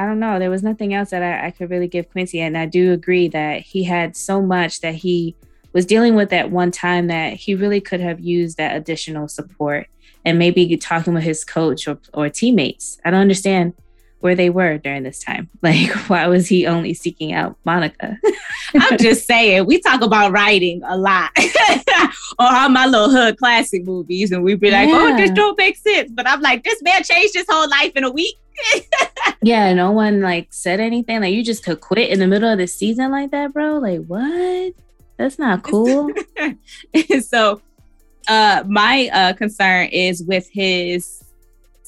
S2: I don't know. There was nothing else that I, I could really give Quincy. And I do agree that he had so much that he was dealing with at one time that he really could have used that additional support and maybe talking with his coach or, or teammates. I don't understand where they were during this time. [laughs] Like, why was he only seeking out Monica? [laughs]
S1: I'm just saying, we talk about writing a lot [laughs] on all my little hood classic movies, and we'd be like, oh, this don't make sense. But I'm like, this man changed his whole life in a week.
S2: yeah, no one like said anything. Like, you just could quit in the middle of the season like that, bro. Like, what? That's not [laughs] cool. [laughs]
S1: so uh my uh concern is with his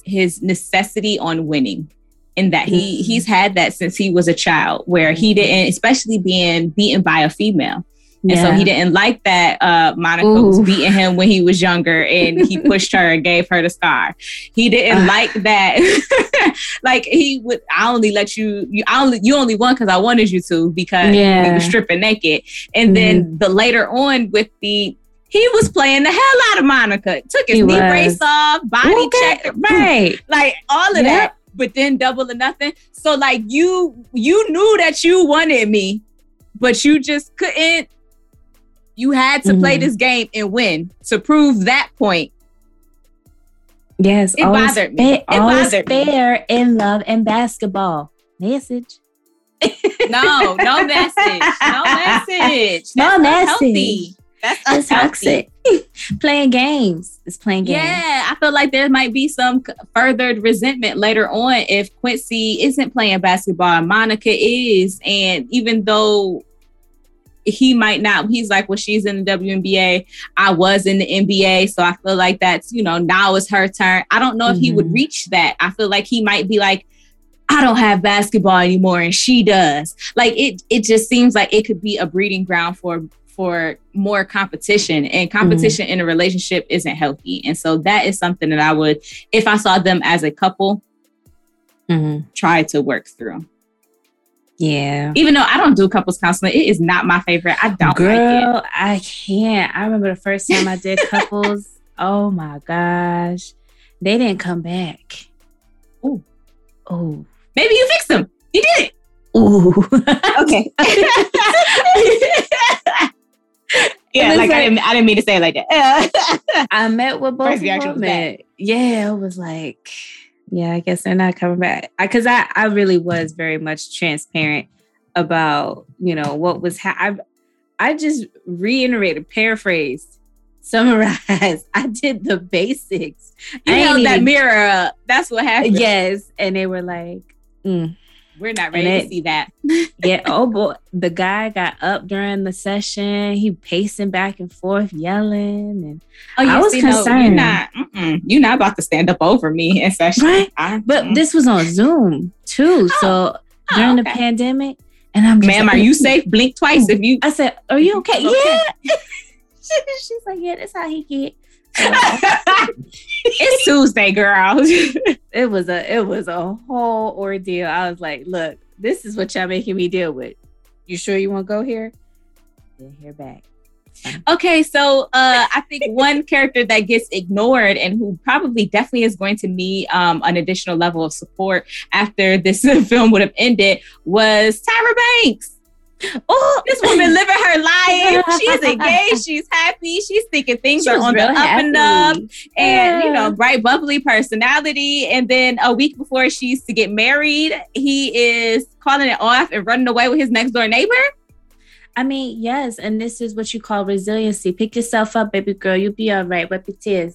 S1: his necessity on winning in that he he's had that since he was a child where he
S2: Mhm.
S1: didn't especially being beaten by a female and so he didn't like that uh Monica was beating him when he was younger and he [laughs] pushed her and gave her the scar. He didn't
S2: Ah.
S1: like that. [laughs] like he would I only let you you I only you only won because I wanted you to because he
S2: Yeah. Mm-hmm.
S1: was stripping naked. And then the later on with the he was playing the hell out of Monica. Took his
S2: He
S1: knee
S2: was.
S1: brace off, body
S2: Okay,
S1: check,
S2: right. [laughs]
S1: like all of
S2: Yep.
S1: that, but then double or nothing. So like you you knew that you wanted me, but you just couldn't. You had to play
S2: Mhm.
S1: this game and win to prove that point.
S2: Yes,
S1: It bothered me.
S2: fa-
S1: It
S2: always
S1: bothered me.
S2: fair in love and basketball. Message.
S1: No, no [laughs] message, no message.
S2: No
S1: That's
S2: message.
S1: unhealthy. That's
S2: It's toxic. [laughs] playing games. It's playing games.
S1: Yeah, I feel like there might be some furthered resentment later on if Quincy isn't playing basketball and Monica is. And even though he might not, he's like, well, she's in the WNBA. I was in the NBA. So I feel like that's, you know, now it's her turn. I don't know if he would
S2: Mhm.
S1: reach that. I feel like he might be like, I don't have basketball anymore and she does. Like it it just seems like it could be a breeding ground for for more competition and competition in a relationship isn't healthy. And so that is something that I would if I saw them as a couple
S2: Mhm.
S1: try to work through.
S2: Yeah.
S1: Even though I don't do couples counseling, it is not my favorite. I don't like it.
S2: Girl, I can't. I remember the first time I did couples. [laughs] oh my gosh. They didn't come back.
S1: Ooh.
S2: Oh.
S1: Maybe you fixed them. You did it.
S2: Ooh. [laughs]
S1: Okay. [laughs] yeah,
S2: was
S1: like, I didn't I didn't mean to say it like that.
S2: I met with both
S1: First
S2: of them. Yeah, it was like, yeah, I guess they're not coming back. Because I, I, really was very much transparent about, you know, what was ha- I, I just reiterated, paraphrased summarize. [laughs] I did the basics.
S1: You
S2: I
S1: held that
S2: even-
S1: mirror up. That's what happened.
S2: Yes, and they were like, mm.
S1: We're not ready
S2: it-
S1: to see that.
S2: yeah. [laughs] Oh boy, the guy got up during the session. He pacing back and forth, yelling, and
S1: Oh,
S2: I was
S1: see, no, you're not. You're not about to stand up over me in session.
S2: Right.
S1: I-
S2: but
S1: mm.
S2: this was on Zoom too. so
S1: Oh,
S2: during the pandemic, and I'm just
S1: ma'am,
S2: like,
S1: are you safe? Blink twice if you.
S2: I said, "Are you okay?"
S1: Okay.
S2: Yeah. [laughs] She's like, "Yeah, that's how he get."
S1: It's Tuesday, girl. [laughs]
S2: it was a it was a whole ordeal. I was like, "Look, this is what y'all making me deal with. You sure you want to go here?" Then hear back.
S1: Okay, so uh, I think one character that gets ignored and who probably definitely is going to need um, an additional level of support after this [laughs] film would have ended was Tyra Banks. [laughs] Oh, this woman living her life. She's engaged. [laughs] She's happy. She's thinking things
S2: She
S1: are on the up and up.
S2: happy.
S1: and you know bright bubbly personality and then a week before she's to get married he is calling it off and running away with his next door neighbor
S2: I mean, yes, and this is what you call resiliency. Pick yourself up, baby girl. You'll be all right. Wipe your tears.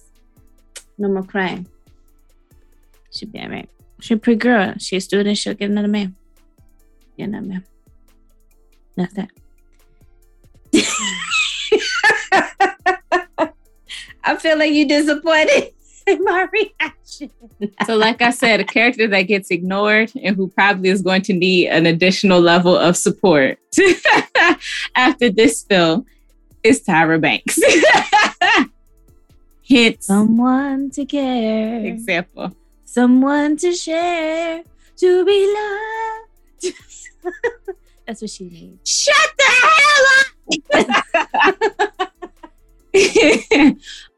S2: No more crying. She'll be all right. She's a pretty girl. She's a student. She'll get another man. Get another man. That's that. [laughs] I feel like you disappointed in my reaction.
S1: so like i said a character that gets ignored and who probably is going to need an additional level of support [laughs] after this film is tyra banks [laughs] hence
S2: Someone to care.
S1: example
S2: someone to share, to be loved. That's what she needs.
S1: Shut the hell up.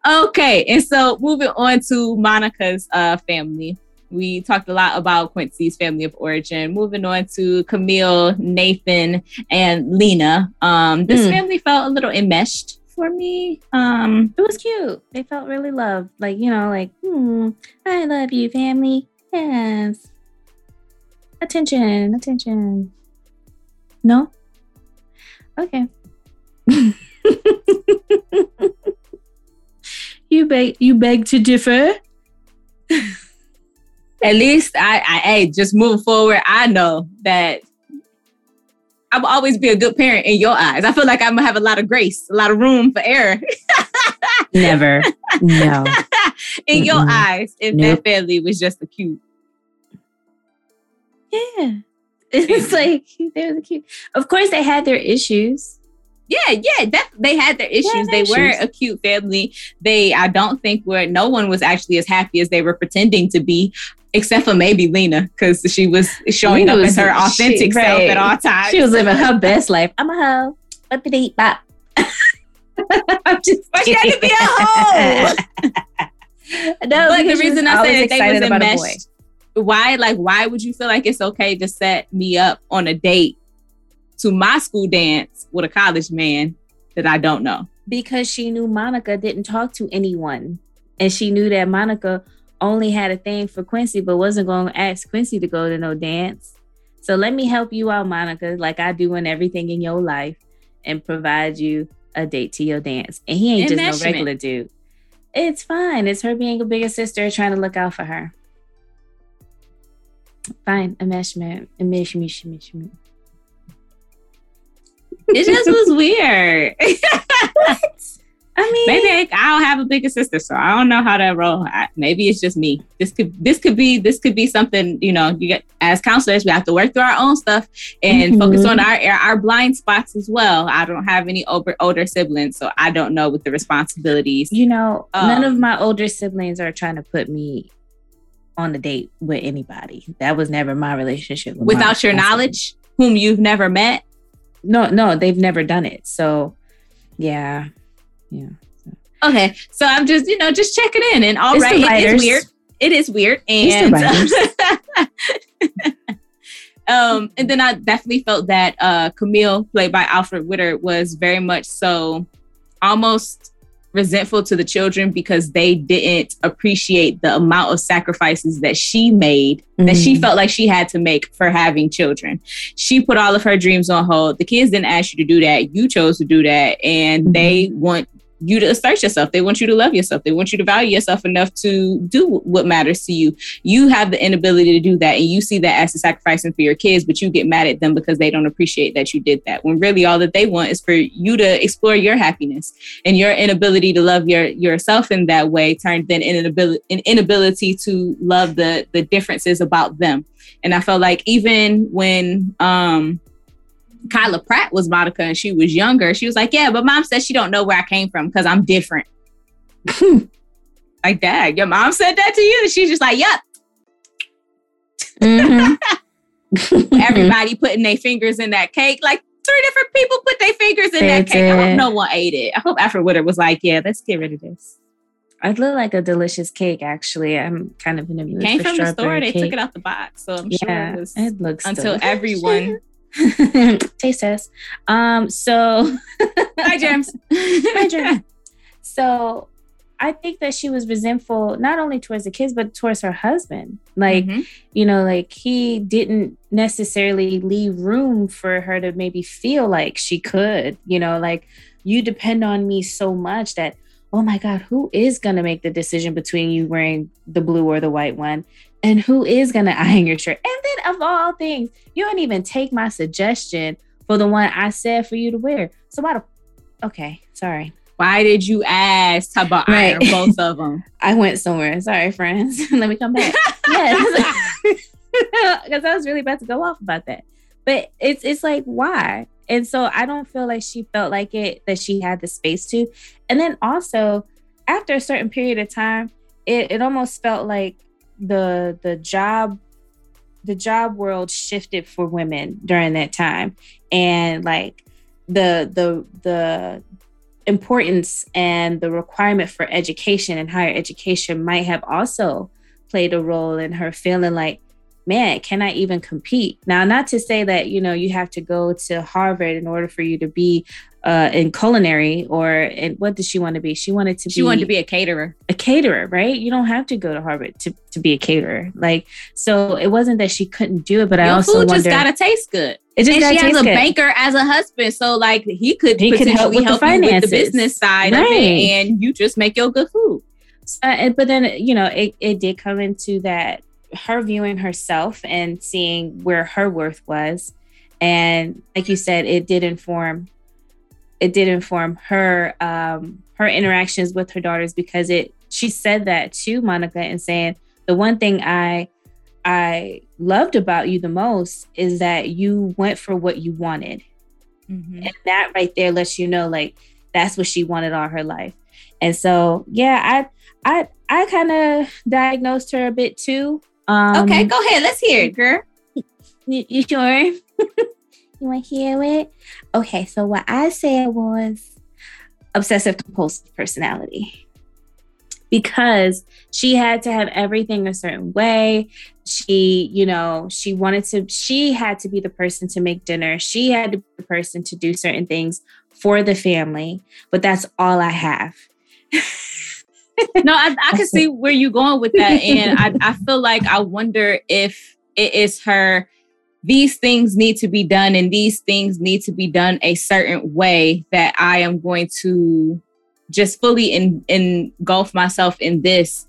S1: [laughs] okay, and so moving on to Monica's uh, family. We talked a lot about Quincy's family of origin. Moving on to Camille, Nathan, and Lena. Um, this
S2: Mm.
S1: family felt a little enmeshed for me. Um,
S2: It was cute. They felt really loved. Like, you know, like, hmm, I love you, family. Yes. Attention, attention. No? Okay. [laughs] you beg you beg to differ. [laughs]
S1: at least I, I, hey, just moving forward, I know that I will always be a good parent in your eyes. I feel like I'm gonna have a lot of grace, a lot of room for error [laughs]
S2: Never. No.
S1: in your
S2: Mm-mm.
S1: eyes if
S2: Nope.
S1: that family was just a cute.
S2: Yeah. [laughs] It's [laughs] like they were cute. Of course they had their issues.
S1: Yeah, yeah, that they had their issues.
S2: their
S1: they were
S2: issues.
S1: a cute family. They, I don't think, were no one was actually as happy as they were pretending to be, except for maybe Lena, because she was showing up
S2: was-
S1: as her
S2: she-
S1: authentic self
S2: right.
S1: at all times.
S2: She was living her [laughs] best life. I'm a hoe. What did eat bop? I'm just
S1: But she had to be a hoe.
S2: no,
S1: but the reason I said that they was
S2: about a boy.
S1: enmeshed, why, like, why would you feel like it's okay to set me up on a date to my school dance with a college man that I don't know?
S2: because she knew Monica didn't talk to anyone. And she knew that Monica only had a thing for Quincy, but wasn't going to ask Quincy to go to no dance. So let me help you out, Monica, like I do in everything in your life, and provide you a date to your dance. And he ain't just no regular dude. It's fine. It's her being a bigger sister trying to look out for her. Fine, enmeshment, enmeshment.
S1: It just was weird. [laughs]
S2: I mean,
S1: maybe I, I don't have a bigger sister, so I don't know how that roll. I, maybe it's just me. This could this could be this could be something. You know, you get as counselors, we have to work through our own stuff and
S2: Mhm.
S1: focus on our our blind spots as well. I don't have any older older siblings, so I don't know with the responsibilities.
S2: You know, none of
S1: Um,
S2: my older siblings are trying to put me on a date with anybody. That was never my relationship. with my-
S1: without your
S2: my
S1: knowledge, whom you've never met.
S2: No, no, they've never done it. So, yeah, yeah.
S1: Okay, so I'm just you know just checking in, and all
S2: It's
S1: right, it is weird. It is weird, and [laughs] um, and then I definitely felt that uh, Camille, played by Alfre Woodard, was very much so almost resentful to the children because they didn't appreciate the amount of sacrifices that she made that she
S2: Mhm.
S1: felt like she had to make for having children. She put all of her dreams on hold. The kids didn't ask you to do that. You chose to do that. And
S2: Mhm.
S1: they want you to assert yourself. They want you to love yourself. They want you to value yourself enough to do what matters to you. You have the inability to do that, and you see that as a sacrificing for your kids, but you get mad at them because they don't appreciate that you did that. When really all that they want is for you to explore your happiness and your inability to love your yourself in that way turned then inability an inability to love the the differences about them. And I felt like even when um Kyla Pratt was Monica and she was younger, she was like, Yeah, but mom says she don't know where I came from because I'm different. [laughs] like, dad, your mom said that to you? And she's just like, Yep. Mm-hmm. [laughs] [laughs] Everybody putting their fingers in that cake. Like three different people put their fingers in they that cake. I hope no one ate it. I hope Alfre Woodard was like, Yeah, let's get rid of this.
S2: It looked like a delicious cake, actually. I'm kind of in a mood.
S1: Came from the store. Cake. They took it out the box, so I'm yeah, sure it was.
S2: It looks
S1: until delicious. everyone [laughs]
S2: taste test. Um, so [laughs]
S1: hi James. [laughs]
S2: hi James. So I think that she was resentful not only towards the kids but towards her husband. Like, mm-hmm. you know, like he didn't necessarily leave room for her to maybe feel like she could, you know, like you depend on me so much that oh my God, who is going to make the decision between you wearing the blue or the white one? And who is going [laughs] to iron your shirt? And then, of all things, you don't even take my suggestion for the one I said for you to wear. So, why the, okay, sorry.
S1: Why did you ask about right. iron both of [laughs] them?
S2: I went somewhere. Sorry, friends. [laughs] Let me come back. yes. Because I was really about to go off about that. But it's it's like, why? And so I don't feel like she felt like it that she had the space to. And then also after a certain period of time, it, it almost felt like the the job the job world shifted for women during that time. And like the the the importance and the requirement for education and higher education might have also played a role in her feeling like man, can I even compete? Now, not to say that, you know, you have to go to Harvard in order for you to be uh, in culinary or in, what did she want to be? She wanted to
S1: she be. wanted to be a caterer.
S2: A caterer, right? You don't have to go to Harvard to, to be a caterer. Like, so it wasn't that she couldn't do it, but Your I also food
S1: just
S2: gotta
S1: taste good. It just and she has a good. banker as a husband, so like he could he could help with help the finances, with the business side right. of it, and you just make your good food.
S2: Uh, but then you know it, it did come into that her viewing herself and seeing where her worth was and like you said it did inform it did inform her um her interactions with her daughters because it she said that to monica and saying the one thing i i loved about you the most is that you went for what you wanted mm-hmm. and that right there lets you know like that's what she wanted all her life and so yeah i i i kind of diagnosed her a bit too
S1: um, okay, go ahead. Let's hear it, girl.
S2: You, you sure? [laughs] you want to hear it? Okay, so what I said was obsessive compulsive personality because she had to have everything a certain way. She, you know, she wanted to, she had to be the person to make dinner. She had to be the person to do certain things for the family, but that's all I have. [laughs]
S1: no, I, I can see where you're going with that. And I, I feel like I wonder if it is her, these things need to be done and these things need to be done a certain way that I am going to just fully in, engulf myself in this.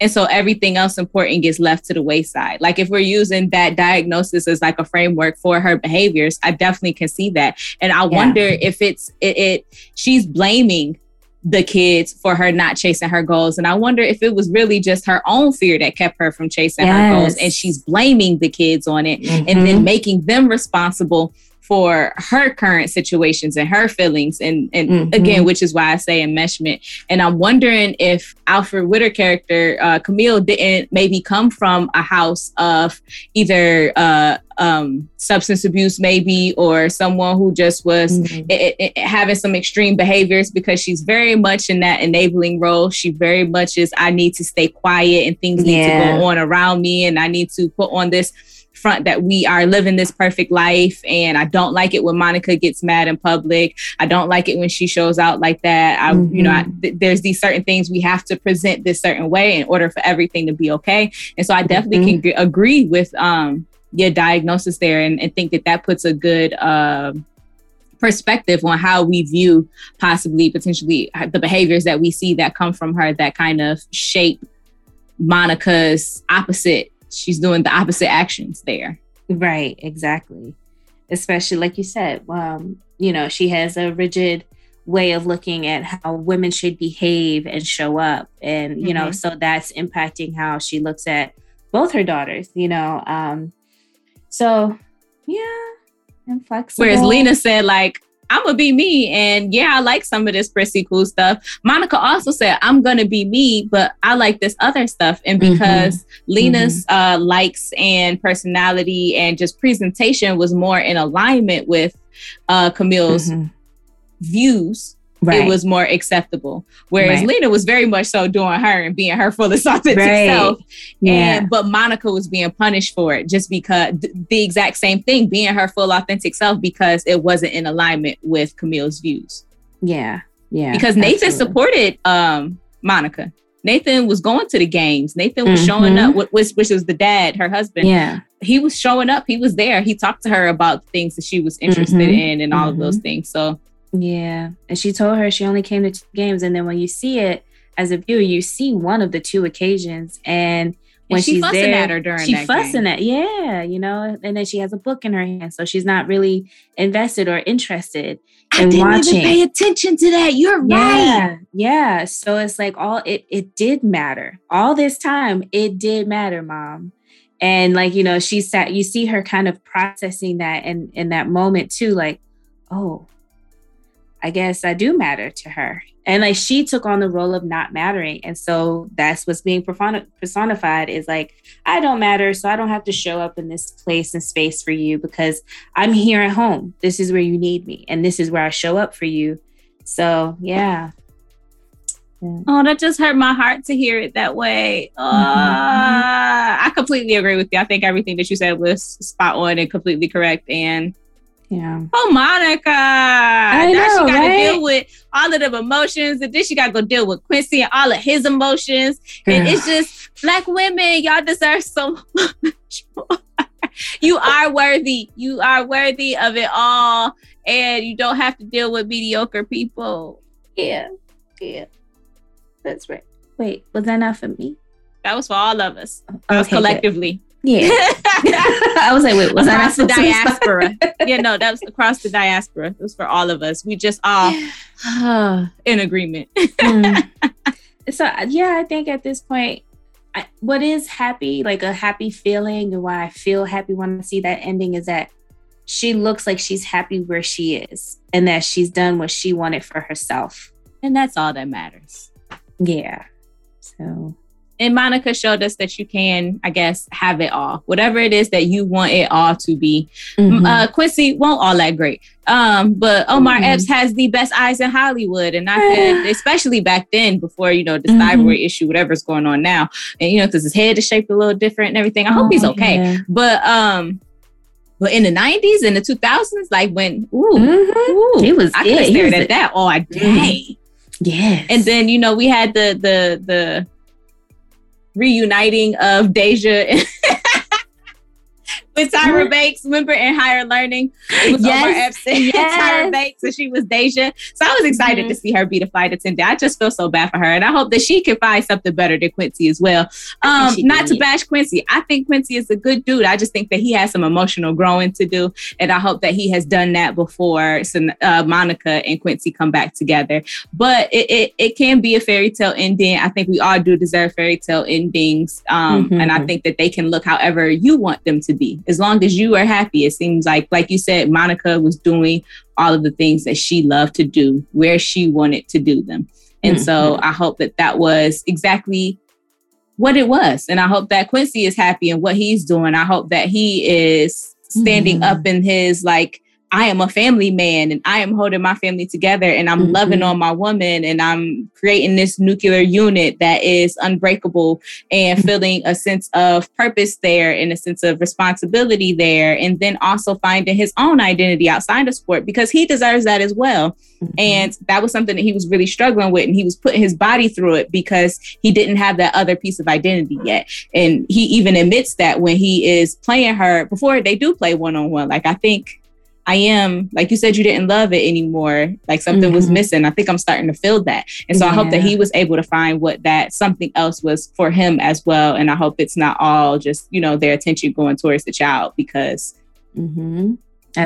S1: And so everything else important gets left to the wayside. Like if we're using that diagnosis as like a framework for her behaviors, I definitely can see that. And I yeah. wonder if it's it, it she's blaming the kids for her not chasing her goals. And I wonder if it was really just her own fear that kept her from chasing yes. her goals. And she's blaming the kids on it mm-hmm. and then mm-hmm. making them responsible for her current situations and her feelings and and mm-hmm. again which is why i say enmeshment and i'm wondering if alfre woodard character uh, camille didn't maybe come from a house of either uh, um, substance abuse maybe or someone who just was mm-hmm. it, it, having some extreme behaviors because she's very much in that enabling role she very much is i need to stay quiet and things need to go on around me and i need to put on this front that we are living this perfect life. And I don't like it when Monica gets mad in public. I don't like it when she shows out like that. I, mm-hmm. you know, I, mm-hmm. th- there's these certain things we have to present this certain way in order for everything to be okay. And so I definitely mm-hmm. can g- agree with um, your diagnosis there and, and, think that that puts a good uh, perspective on how we view possibly potentially the behaviors that we see that come from her that kind of shape Monica's opposite. She's doing the opposite actions there.
S2: Right, exactly. Especially like you said, um, you know, she has a rigid way of looking at how women should behave and show up. And, you mm-hmm. know, so that's impacting how she looks at both her daughters, you know. Um, so yeah, and flexible.
S1: Whereas Lena said, like, I'm gonna be me. And yeah, I like some of this pretty cool stuff. Monica also said, I'm gonna be me, but I like this other stuff. And mm-hmm. because mm-hmm. Lena's mm-hmm. Uh, likes and personality and just presentation was more in alignment with uh, Camille's mm-hmm. views, Right. it was more acceptable. Whereas right. Lena was very much so doing her and being her full [laughs] authentic right. self. Yeah. And but Monica was being punished for it just because th- the exact same thing, being her full authentic self because it wasn't in alignment with Camille's views.
S2: Yeah. Yeah.
S1: Because Nathan absolutely. supported um Monica. Nathan was going to the games. Nathan was mm-hmm. showing up, which, which was the dad, her husband.
S2: Yeah.
S1: He was showing up. He was there. He talked to her about things that she was interested mm-hmm. in and all mm-hmm. of those mm-hmm. things. So
S2: yeah. And she told her she only came to two games. And then when you see it as a viewer, you see one of the two occasions. And when
S1: and she
S2: she's
S1: fussing
S2: there,
S1: at her during
S2: she fussing
S1: game.
S2: at yeah, you know, and then she has a book in her hand, so she's not really invested or interested
S1: I
S2: in
S1: didn't
S2: watching.
S1: even pay attention to that. You're
S2: yeah,
S1: right.
S2: Yeah, so it's like all it it did matter. All this time, it did matter, mom. And like you know, she sat. You see her kind of processing that, and in that moment too, like, oh, I guess I do matter to her. And like she took on the role of not mattering. And so that's what's being personified is like, I don't matter. So I don't have to show up in this place and space for you because I'm here at home. This is where you need me. And this is where I show up for you. So yeah.
S1: yeah. Oh, that just hurt my heart to hear it that way. Uh, mm-hmm. I completely agree with you. I think everything that you said was spot on and completely correct. And
S2: yeah.
S1: Oh, Monica.
S2: I
S1: now
S2: know,
S1: she got to
S2: right?
S1: deal with all of the emotions. And then she got to go deal with Quincy and all of his emotions. And it's just black women, y'all deserve so [laughs] much more. you are worthy. You are worthy of it all. And you don't have to deal with mediocre people.
S2: Yeah. Yeah. That's right. Wait, was that not for me?
S1: That was for all of us. That was
S2: Okay, good.
S1: collectively.
S2: Yeah. [laughs] I was like, wait, was that
S1: across the
S2: supposed to be-
S1: diaspora. [laughs] yeah, no, that was across the diaspora. It was for all of us. We just all [sighs] in agreement. [laughs]
S2: Mm. so yeah, I think at this point, I, what is happy, like a happy feeling, and why I feel happy when I see that ending is that she looks like she's happy where she is, and that she's done what she wanted for herself.
S1: and that's all that matters.
S2: Yeah. So
S1: And Monica showed us that you can, I guess, have it all. Whatever it is that you want it all to be.
S2: mhm.
S1: Uh, Quincy won't all that great. Um, but Omar
S2: Mhm.
S1: Epps has the best eyes in Hollywood. And I could, especially back then, before, you know, the
S2: Mhm.
S1: thyroid issue, whatever's going on now. And, you know, because his head is shaped a little different and everything. I hope he's
S2: Oh,
S1: okay.
S2: yeah.
S1: But um, but in the 90s and the 2000s, like when, ooh,
S2: Mhm.
S1: ooh,
S2: He was
S1: I could have stared at that all day.
S2: Yes.
S1: And then, you know, we had the the the reuniting of Deja with Tyra Banks, remember in higher learning. It was
S2: Yes.
S1: Omar
S2: Yes. [laughs]
S1: Tyra Banks, and she was Deja. So I was excited
S2: Mhm.
S1: to see her be the flight attendant. I just feel so bad for her. And I hope that she can find something better than Quincy as well. Um, not to bash Quincy. I think Quincy is a good dude. I just think that he has some emotional growing to do. And I hope that he has done that before uh, Monica and Quincy come back together. But it, it, it can be a fairy tale ending. I think we all do deserve fairy tale endings. Um,
S2: Mhm.
S1: And I think that they can look however you want them to be. As long as you are happy, it seems like, like you said, Monica was doing all of the things that she loved to do where she wanted to do them. And so I hope that that was exactly what it was. And I hope that Quincy is happy in what he's doing. I hope that he is standing
S2: Mhm.
S1: up in his like, I am a family man and I am holding my family together and I'm loving
S2: Mhm.
S1: on my woman and I'm creating this nuclear unit that is unbreakable and feeling a sense of purpose there and a sense of responsibility there. And then also finding his own identity outside of sport because he deserves that as well.
S2: Mhm.
S1: And that was something that he was really struggling with. And he was putting his body through it because he didn't have that other piece of identity yet. And he even admits that when he is playing her before they do play one on one. Like, I think. I am, like you said, you didn't love it anymore. Like something was
S2: Mhm.
S1: missing. I think I'm starting to feel that. And so I hope that he was able to find what that something else was for him as well. And I hope it's not all just, you know, their attention going towards the child because
S2: Mm-hmm.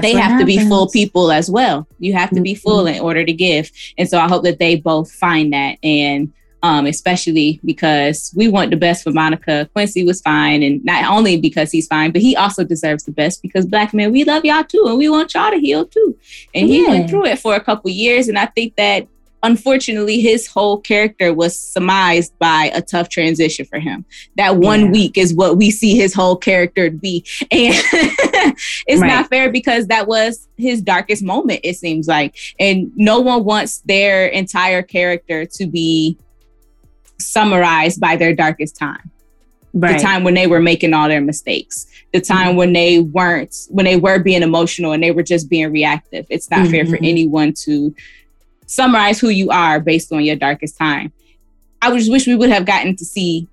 S1: they have to be full people as well. You have to be full
S2: Mhm.
S1: in order to give. And so I hope that they both find that. And um, especially because we want the best for Monica. Quincy was fine. And not only because he's fine, but he also deserves the best because black men, we love y'all too. And we want y'all to heal too. And he went through it for a couple years. And I think that unfortunately his whole character was surmised by a tough transition for him that one
S2: Yeah.
S1: week is what we see his whole character be [laughs] and it's
S2: Right.
S1: not fair because that was his darkest moment it seems like and no one wants their entire character to be summarized by their darkest time
S2: Right.
S1: the time when they were making all their mistakes the time when they weren't when they were being emotional and they were just being reactive it's not fair for
S2: Mhm.
S1: anyone to summarize who you are based on your darkest time i just wish we would have gotten to see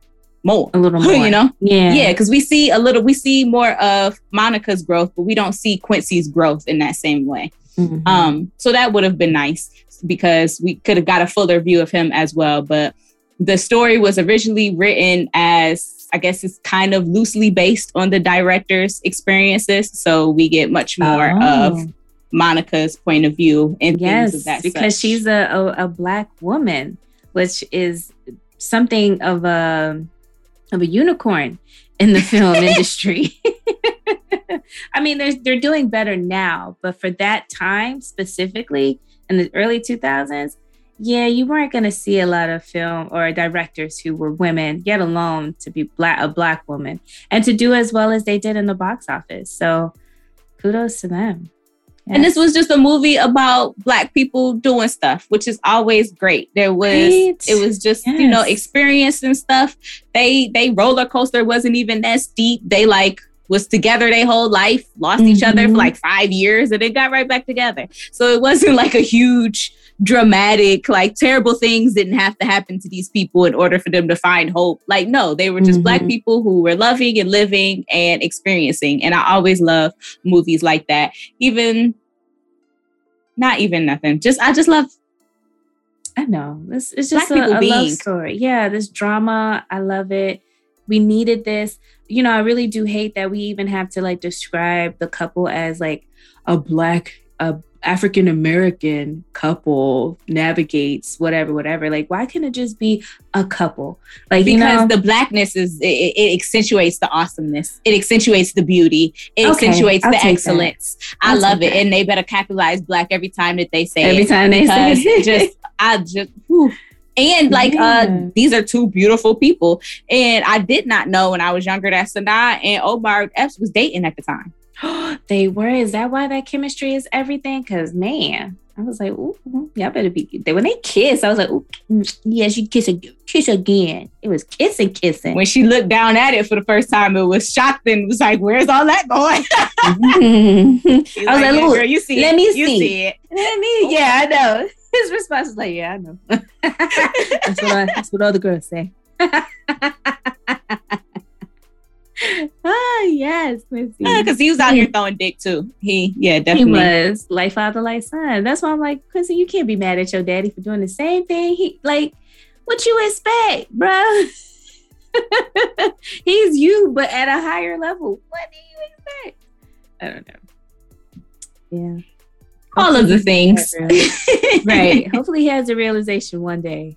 S1: more
S2: a little [laughs] more.
S1: you know
S2: Yeah.
S1: yeah because we see a little we see more of monica's growth but we don't see quincy's growth in that same way
S2: Mhm.
S1: um, so that would have been nice because we could have got a fuller view of him as well. But the story was originally written as I guess it's kind of loosely based on the director's experiences. So we get much more
S2: Oh.
S1: of Monica's point of view and things
S2: yes,
S1: of that
S2: because
S1: such.
S2: she's a, a a black woman, which is something of a of a unicorn in the film [laughs] industry. [laughs] I mean, they're they're doing better now, but for that time specifically in the early two thousands, yeah, you weren't going to see a lot of film or directors who were women, yet alone to be black a black woman and to do as well as they did in the box office. So, kudos to them.
S1: And this was just a movie about black people doing stuff, which is always great. There was
S2: Right.
S1: it was just, you know,
S2: Yes.
S1: experience and stuff. They they roller coaster wasn't even that steep. They like was together their whole life, lost each other for
S2: Mhm.
S1: like five years, and then got right back together. So it wasn't [laughs] like a huge dramatic, like terrible things didn't have to happen to these people in order for them to find hope. Like, no, they were just black
S2: Mhm.
S1: people who were loving and living and experiencing. And I always love movies like that. Even not even nothing. Just I just love
S2: I know. This it's just
S1: Black
S2: a, a love story. Yeah, this drama. I love it. We needed this. You know, I really do hate that we even have to like describe the couple as like a black, a African American couple navigates whatever, whatever. Like, why can't it just be a couple? Like, you
S1: because
S2: know,
S1: the blackness is it, it accentuates the awesomeness. It accentuates the beauty. It
S2: Okay,
S1: accentuates
S2: I'll
S1: the excellence. I love it,
S2: that.
S1: and they better capitalize black every time that they say
S2: every
S1: it.
S2: time they say it.
S1: just I just whew. And like
S2: Yeah.
S1: uh these are two beautiful people, and I did not know when I was younger that Sanaa and Omar Epps was dating at the time. [gasps]
S2: they were. Is that why that chemistry is everything? Because man, I was like, ooh, ooh, y'all better be. They, when they kiss, I was like, ooh, mm, yes, you kiss again, kiss again. It was kissing, kissing.
S1: When she looked down at it for the first time, it was shocked and was like, "Where's all that going?" [laughs] [laughs]
S2: I was like,
S1: "Yeah,
S2: look,
S1: girl, you see,
S2: let
S1: it.
S2: me
S1: you
S2: see."
S1: see it."
S2: Let me, yeah, I know. His response was like, yeah, I know. [laughs] that's, what I, that's what all the girls say. [laughs] ah, yes,
S1: because he was out here throwing dick too. He, yeah,
S2: He
S1: definitely.
S2: was like father, like son. That's why I'm like, Quincy, you can't be mad at your daddy for doing the same thing. He like, what you expect, bro? [laughs] He's you, but at a higher level. What do you expect? I don't know. Yeah.
S1: All of the
S2: Hopefully he has
S1: things. [laughs]
S2: right. Hopefully, he has a realization one day.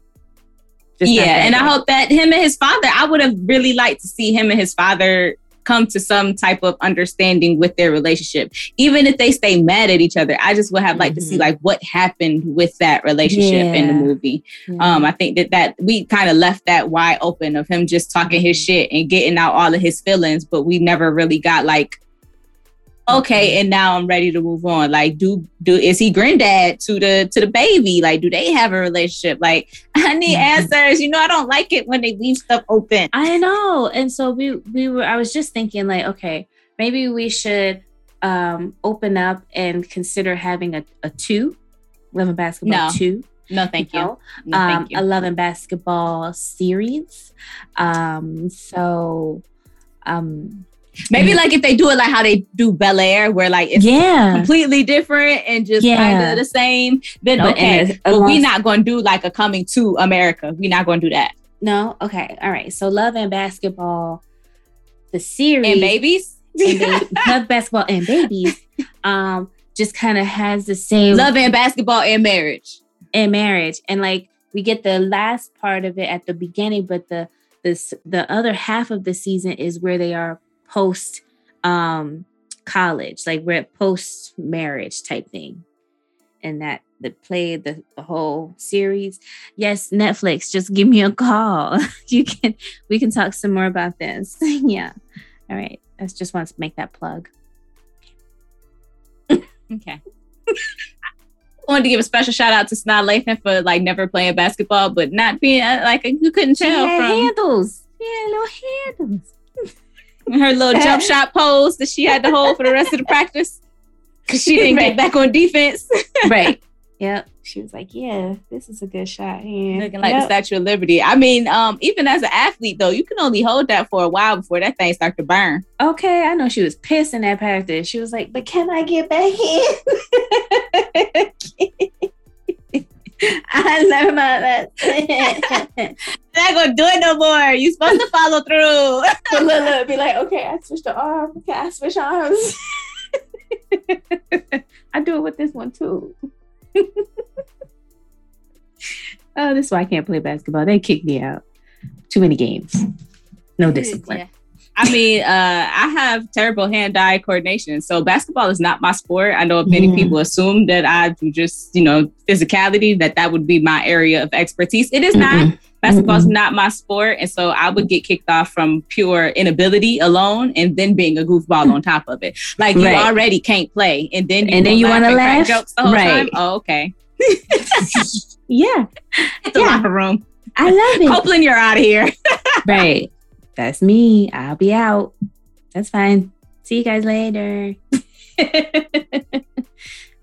S2: Just
S1: yeah, and I hope that him and his father. I would have really liked to see him and his father come to some type of understanding with their relationship, even if they stay mad at each other. I just would have liked to see
S2: Mhm.
S1: like what happened with that relationship in the movie.
S2: Yeah.
S1: Um, I think that that we kind of left that wide open of him just talking his
S2: Mhm.
S1: shit and getting out all of his feelings, but we never really got like, okay, and now I'm ready to move on. Like, do do is he granddad to the to the baby? Like, do they have a relationship? Like, [laughs] I need
S2: Mhm.
S1: answers. You know, I don't like it when they leave stuff open.
S2: I know. And so we we were I was just thinking like, okay, maybe we should um open up and consider having a, a two, love and basketball
S1: No.
S2: two.
S1: No, thank you.
S2: know?
S1: No,
S2: um
S1: thank you.
S2: a love and basketball series. Um so um
S1: Maybe like if they do it like how they do Bel Air, where like it's
S2: yeah.
S1: completely different and just
S2: Yeah.
S1: kind of the same, then okay. But we're not going to do like a coming to America. We're not going to do that.
S2: No, okay, all right. So love and basketball, the series
S1: And babies,
S2: and love basketball and babies, [laughs] um, just kind of has the same
S1: love and basketball and marriage.
S2: and marriage, and like we get the last part of it at the beginning, but the this the other half of the season is where they are post um college, like we're at post marriage type thing, and that that played the, the whole series. Yes, Netflix, just give me a call. [laughs] you can we can talk some more about this. [laughs] yeah. All right. I just want to make that plug. [laughs]
S1: Okay. wanted to give a special shout out to Sanaa Lathan for like never playing basketball, but not being uh, like you couldn't
S2: She
S1: tell
S2: had
S1: from
S2: handles. Yeah, little handles.
S1: Her little jump [laughs] shot pose that she had to hold for the rest of the practice because she didn't
S2: Right.
S1: get back on defense, [laughs]
S2: right. Yep. She was like, "Yeah, this is a good shot here."
S1: looking like the Statue of Liberty. I mean, um, even as an athlete though, you can only hold that for a while before that thing starts to burn.
S2: Okay, I know she was pissed in that practice. She was like, "But can I get back in?" [laughs] [laughs] I learned my lesson. [laughs]
S1: Not gonna do it no more. You supposed to follow through.
S2: but [laughs] look, look, be like, "Okay, I switched the arm. Can I switch arms?" I do it with this one too. oh, this is why I can't play basketball. They kicked me out. Too many games. No discipline.
S1: Yeah. I mean, uh, I have terrible hand-eye coordination, so basketball is not my sport. I know many
S2: Yeah.
S1: people assume that I do just, you know, physicality. That that would be my area of expertise. It is not.
S2: Mm-mm.
S1: Basketball's
S2: Mm-mm.
S1: not my sport, and so I would get kicked off from pure inability alone, and then being a goofball on top of it. Like you
S2: Right.
S1: already can't play, and then you
S2: And then you wanna
S1: and
S2: laugh?
S1: jokes the whole
S2: Right.
S1: time. Oh, okay. [laughs]
S2: Yeah, [laughs]
S1: It's
S2: Yeah.
S1: locker room.
S2: I love it. [laughs]
S1: Copeland, you're out of here.
S2: right. That's me. I'll be out. That's fine. See you guys later. [laughs]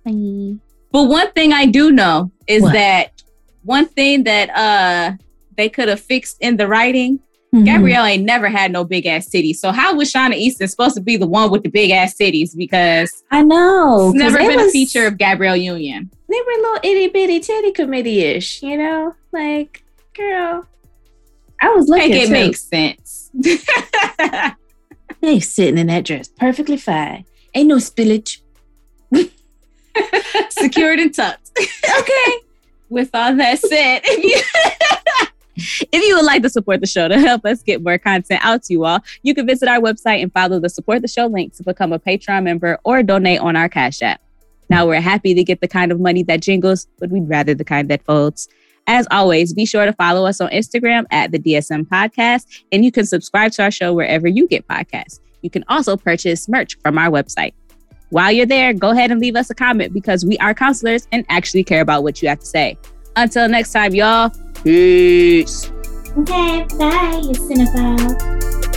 S2: Bye.
S1: But one thing I do know is
S2: What?
S1: that one thing that uh they could have fixed in the writing.
S2: Mhm.
S1: Gabrielle ain't never had no big ass titties. So how was Shauna Easton supposed to be the one with the big ass cities? Because
S2: I know.
S1: it's never been a feature of Gabrielle Union.
S2: They were little itty bitty titty committee ish, you know? Like, girl. I was looking.
S1: Make it
S2: too.
S1: make sense. [laughs]
S2: They sitting in that dress perfectly fine. Ain't no spillage. [laughs]
S1: Secured and tucked.
S2: Okay.
S1: With all that said, if you [laughs] if you would like to support the show to help us get more content out to you all, you can visit our website and follow the support the show link to become a Patreon member or donate on our Cash App. Now we're happy to get the kind of money that jingles, but we'd rather the kind that folds. As always, be sure to follow us on Instagram at the DSM Podcast, and you can subscribe to our show wherever you get podcasts. You can also purchase merch from our website. While you're there, go ahead and leave us a comment because we are counselors and actually care about what you have to say. Until next time, y'all, peace.
S2: Okay, bye, cinephile.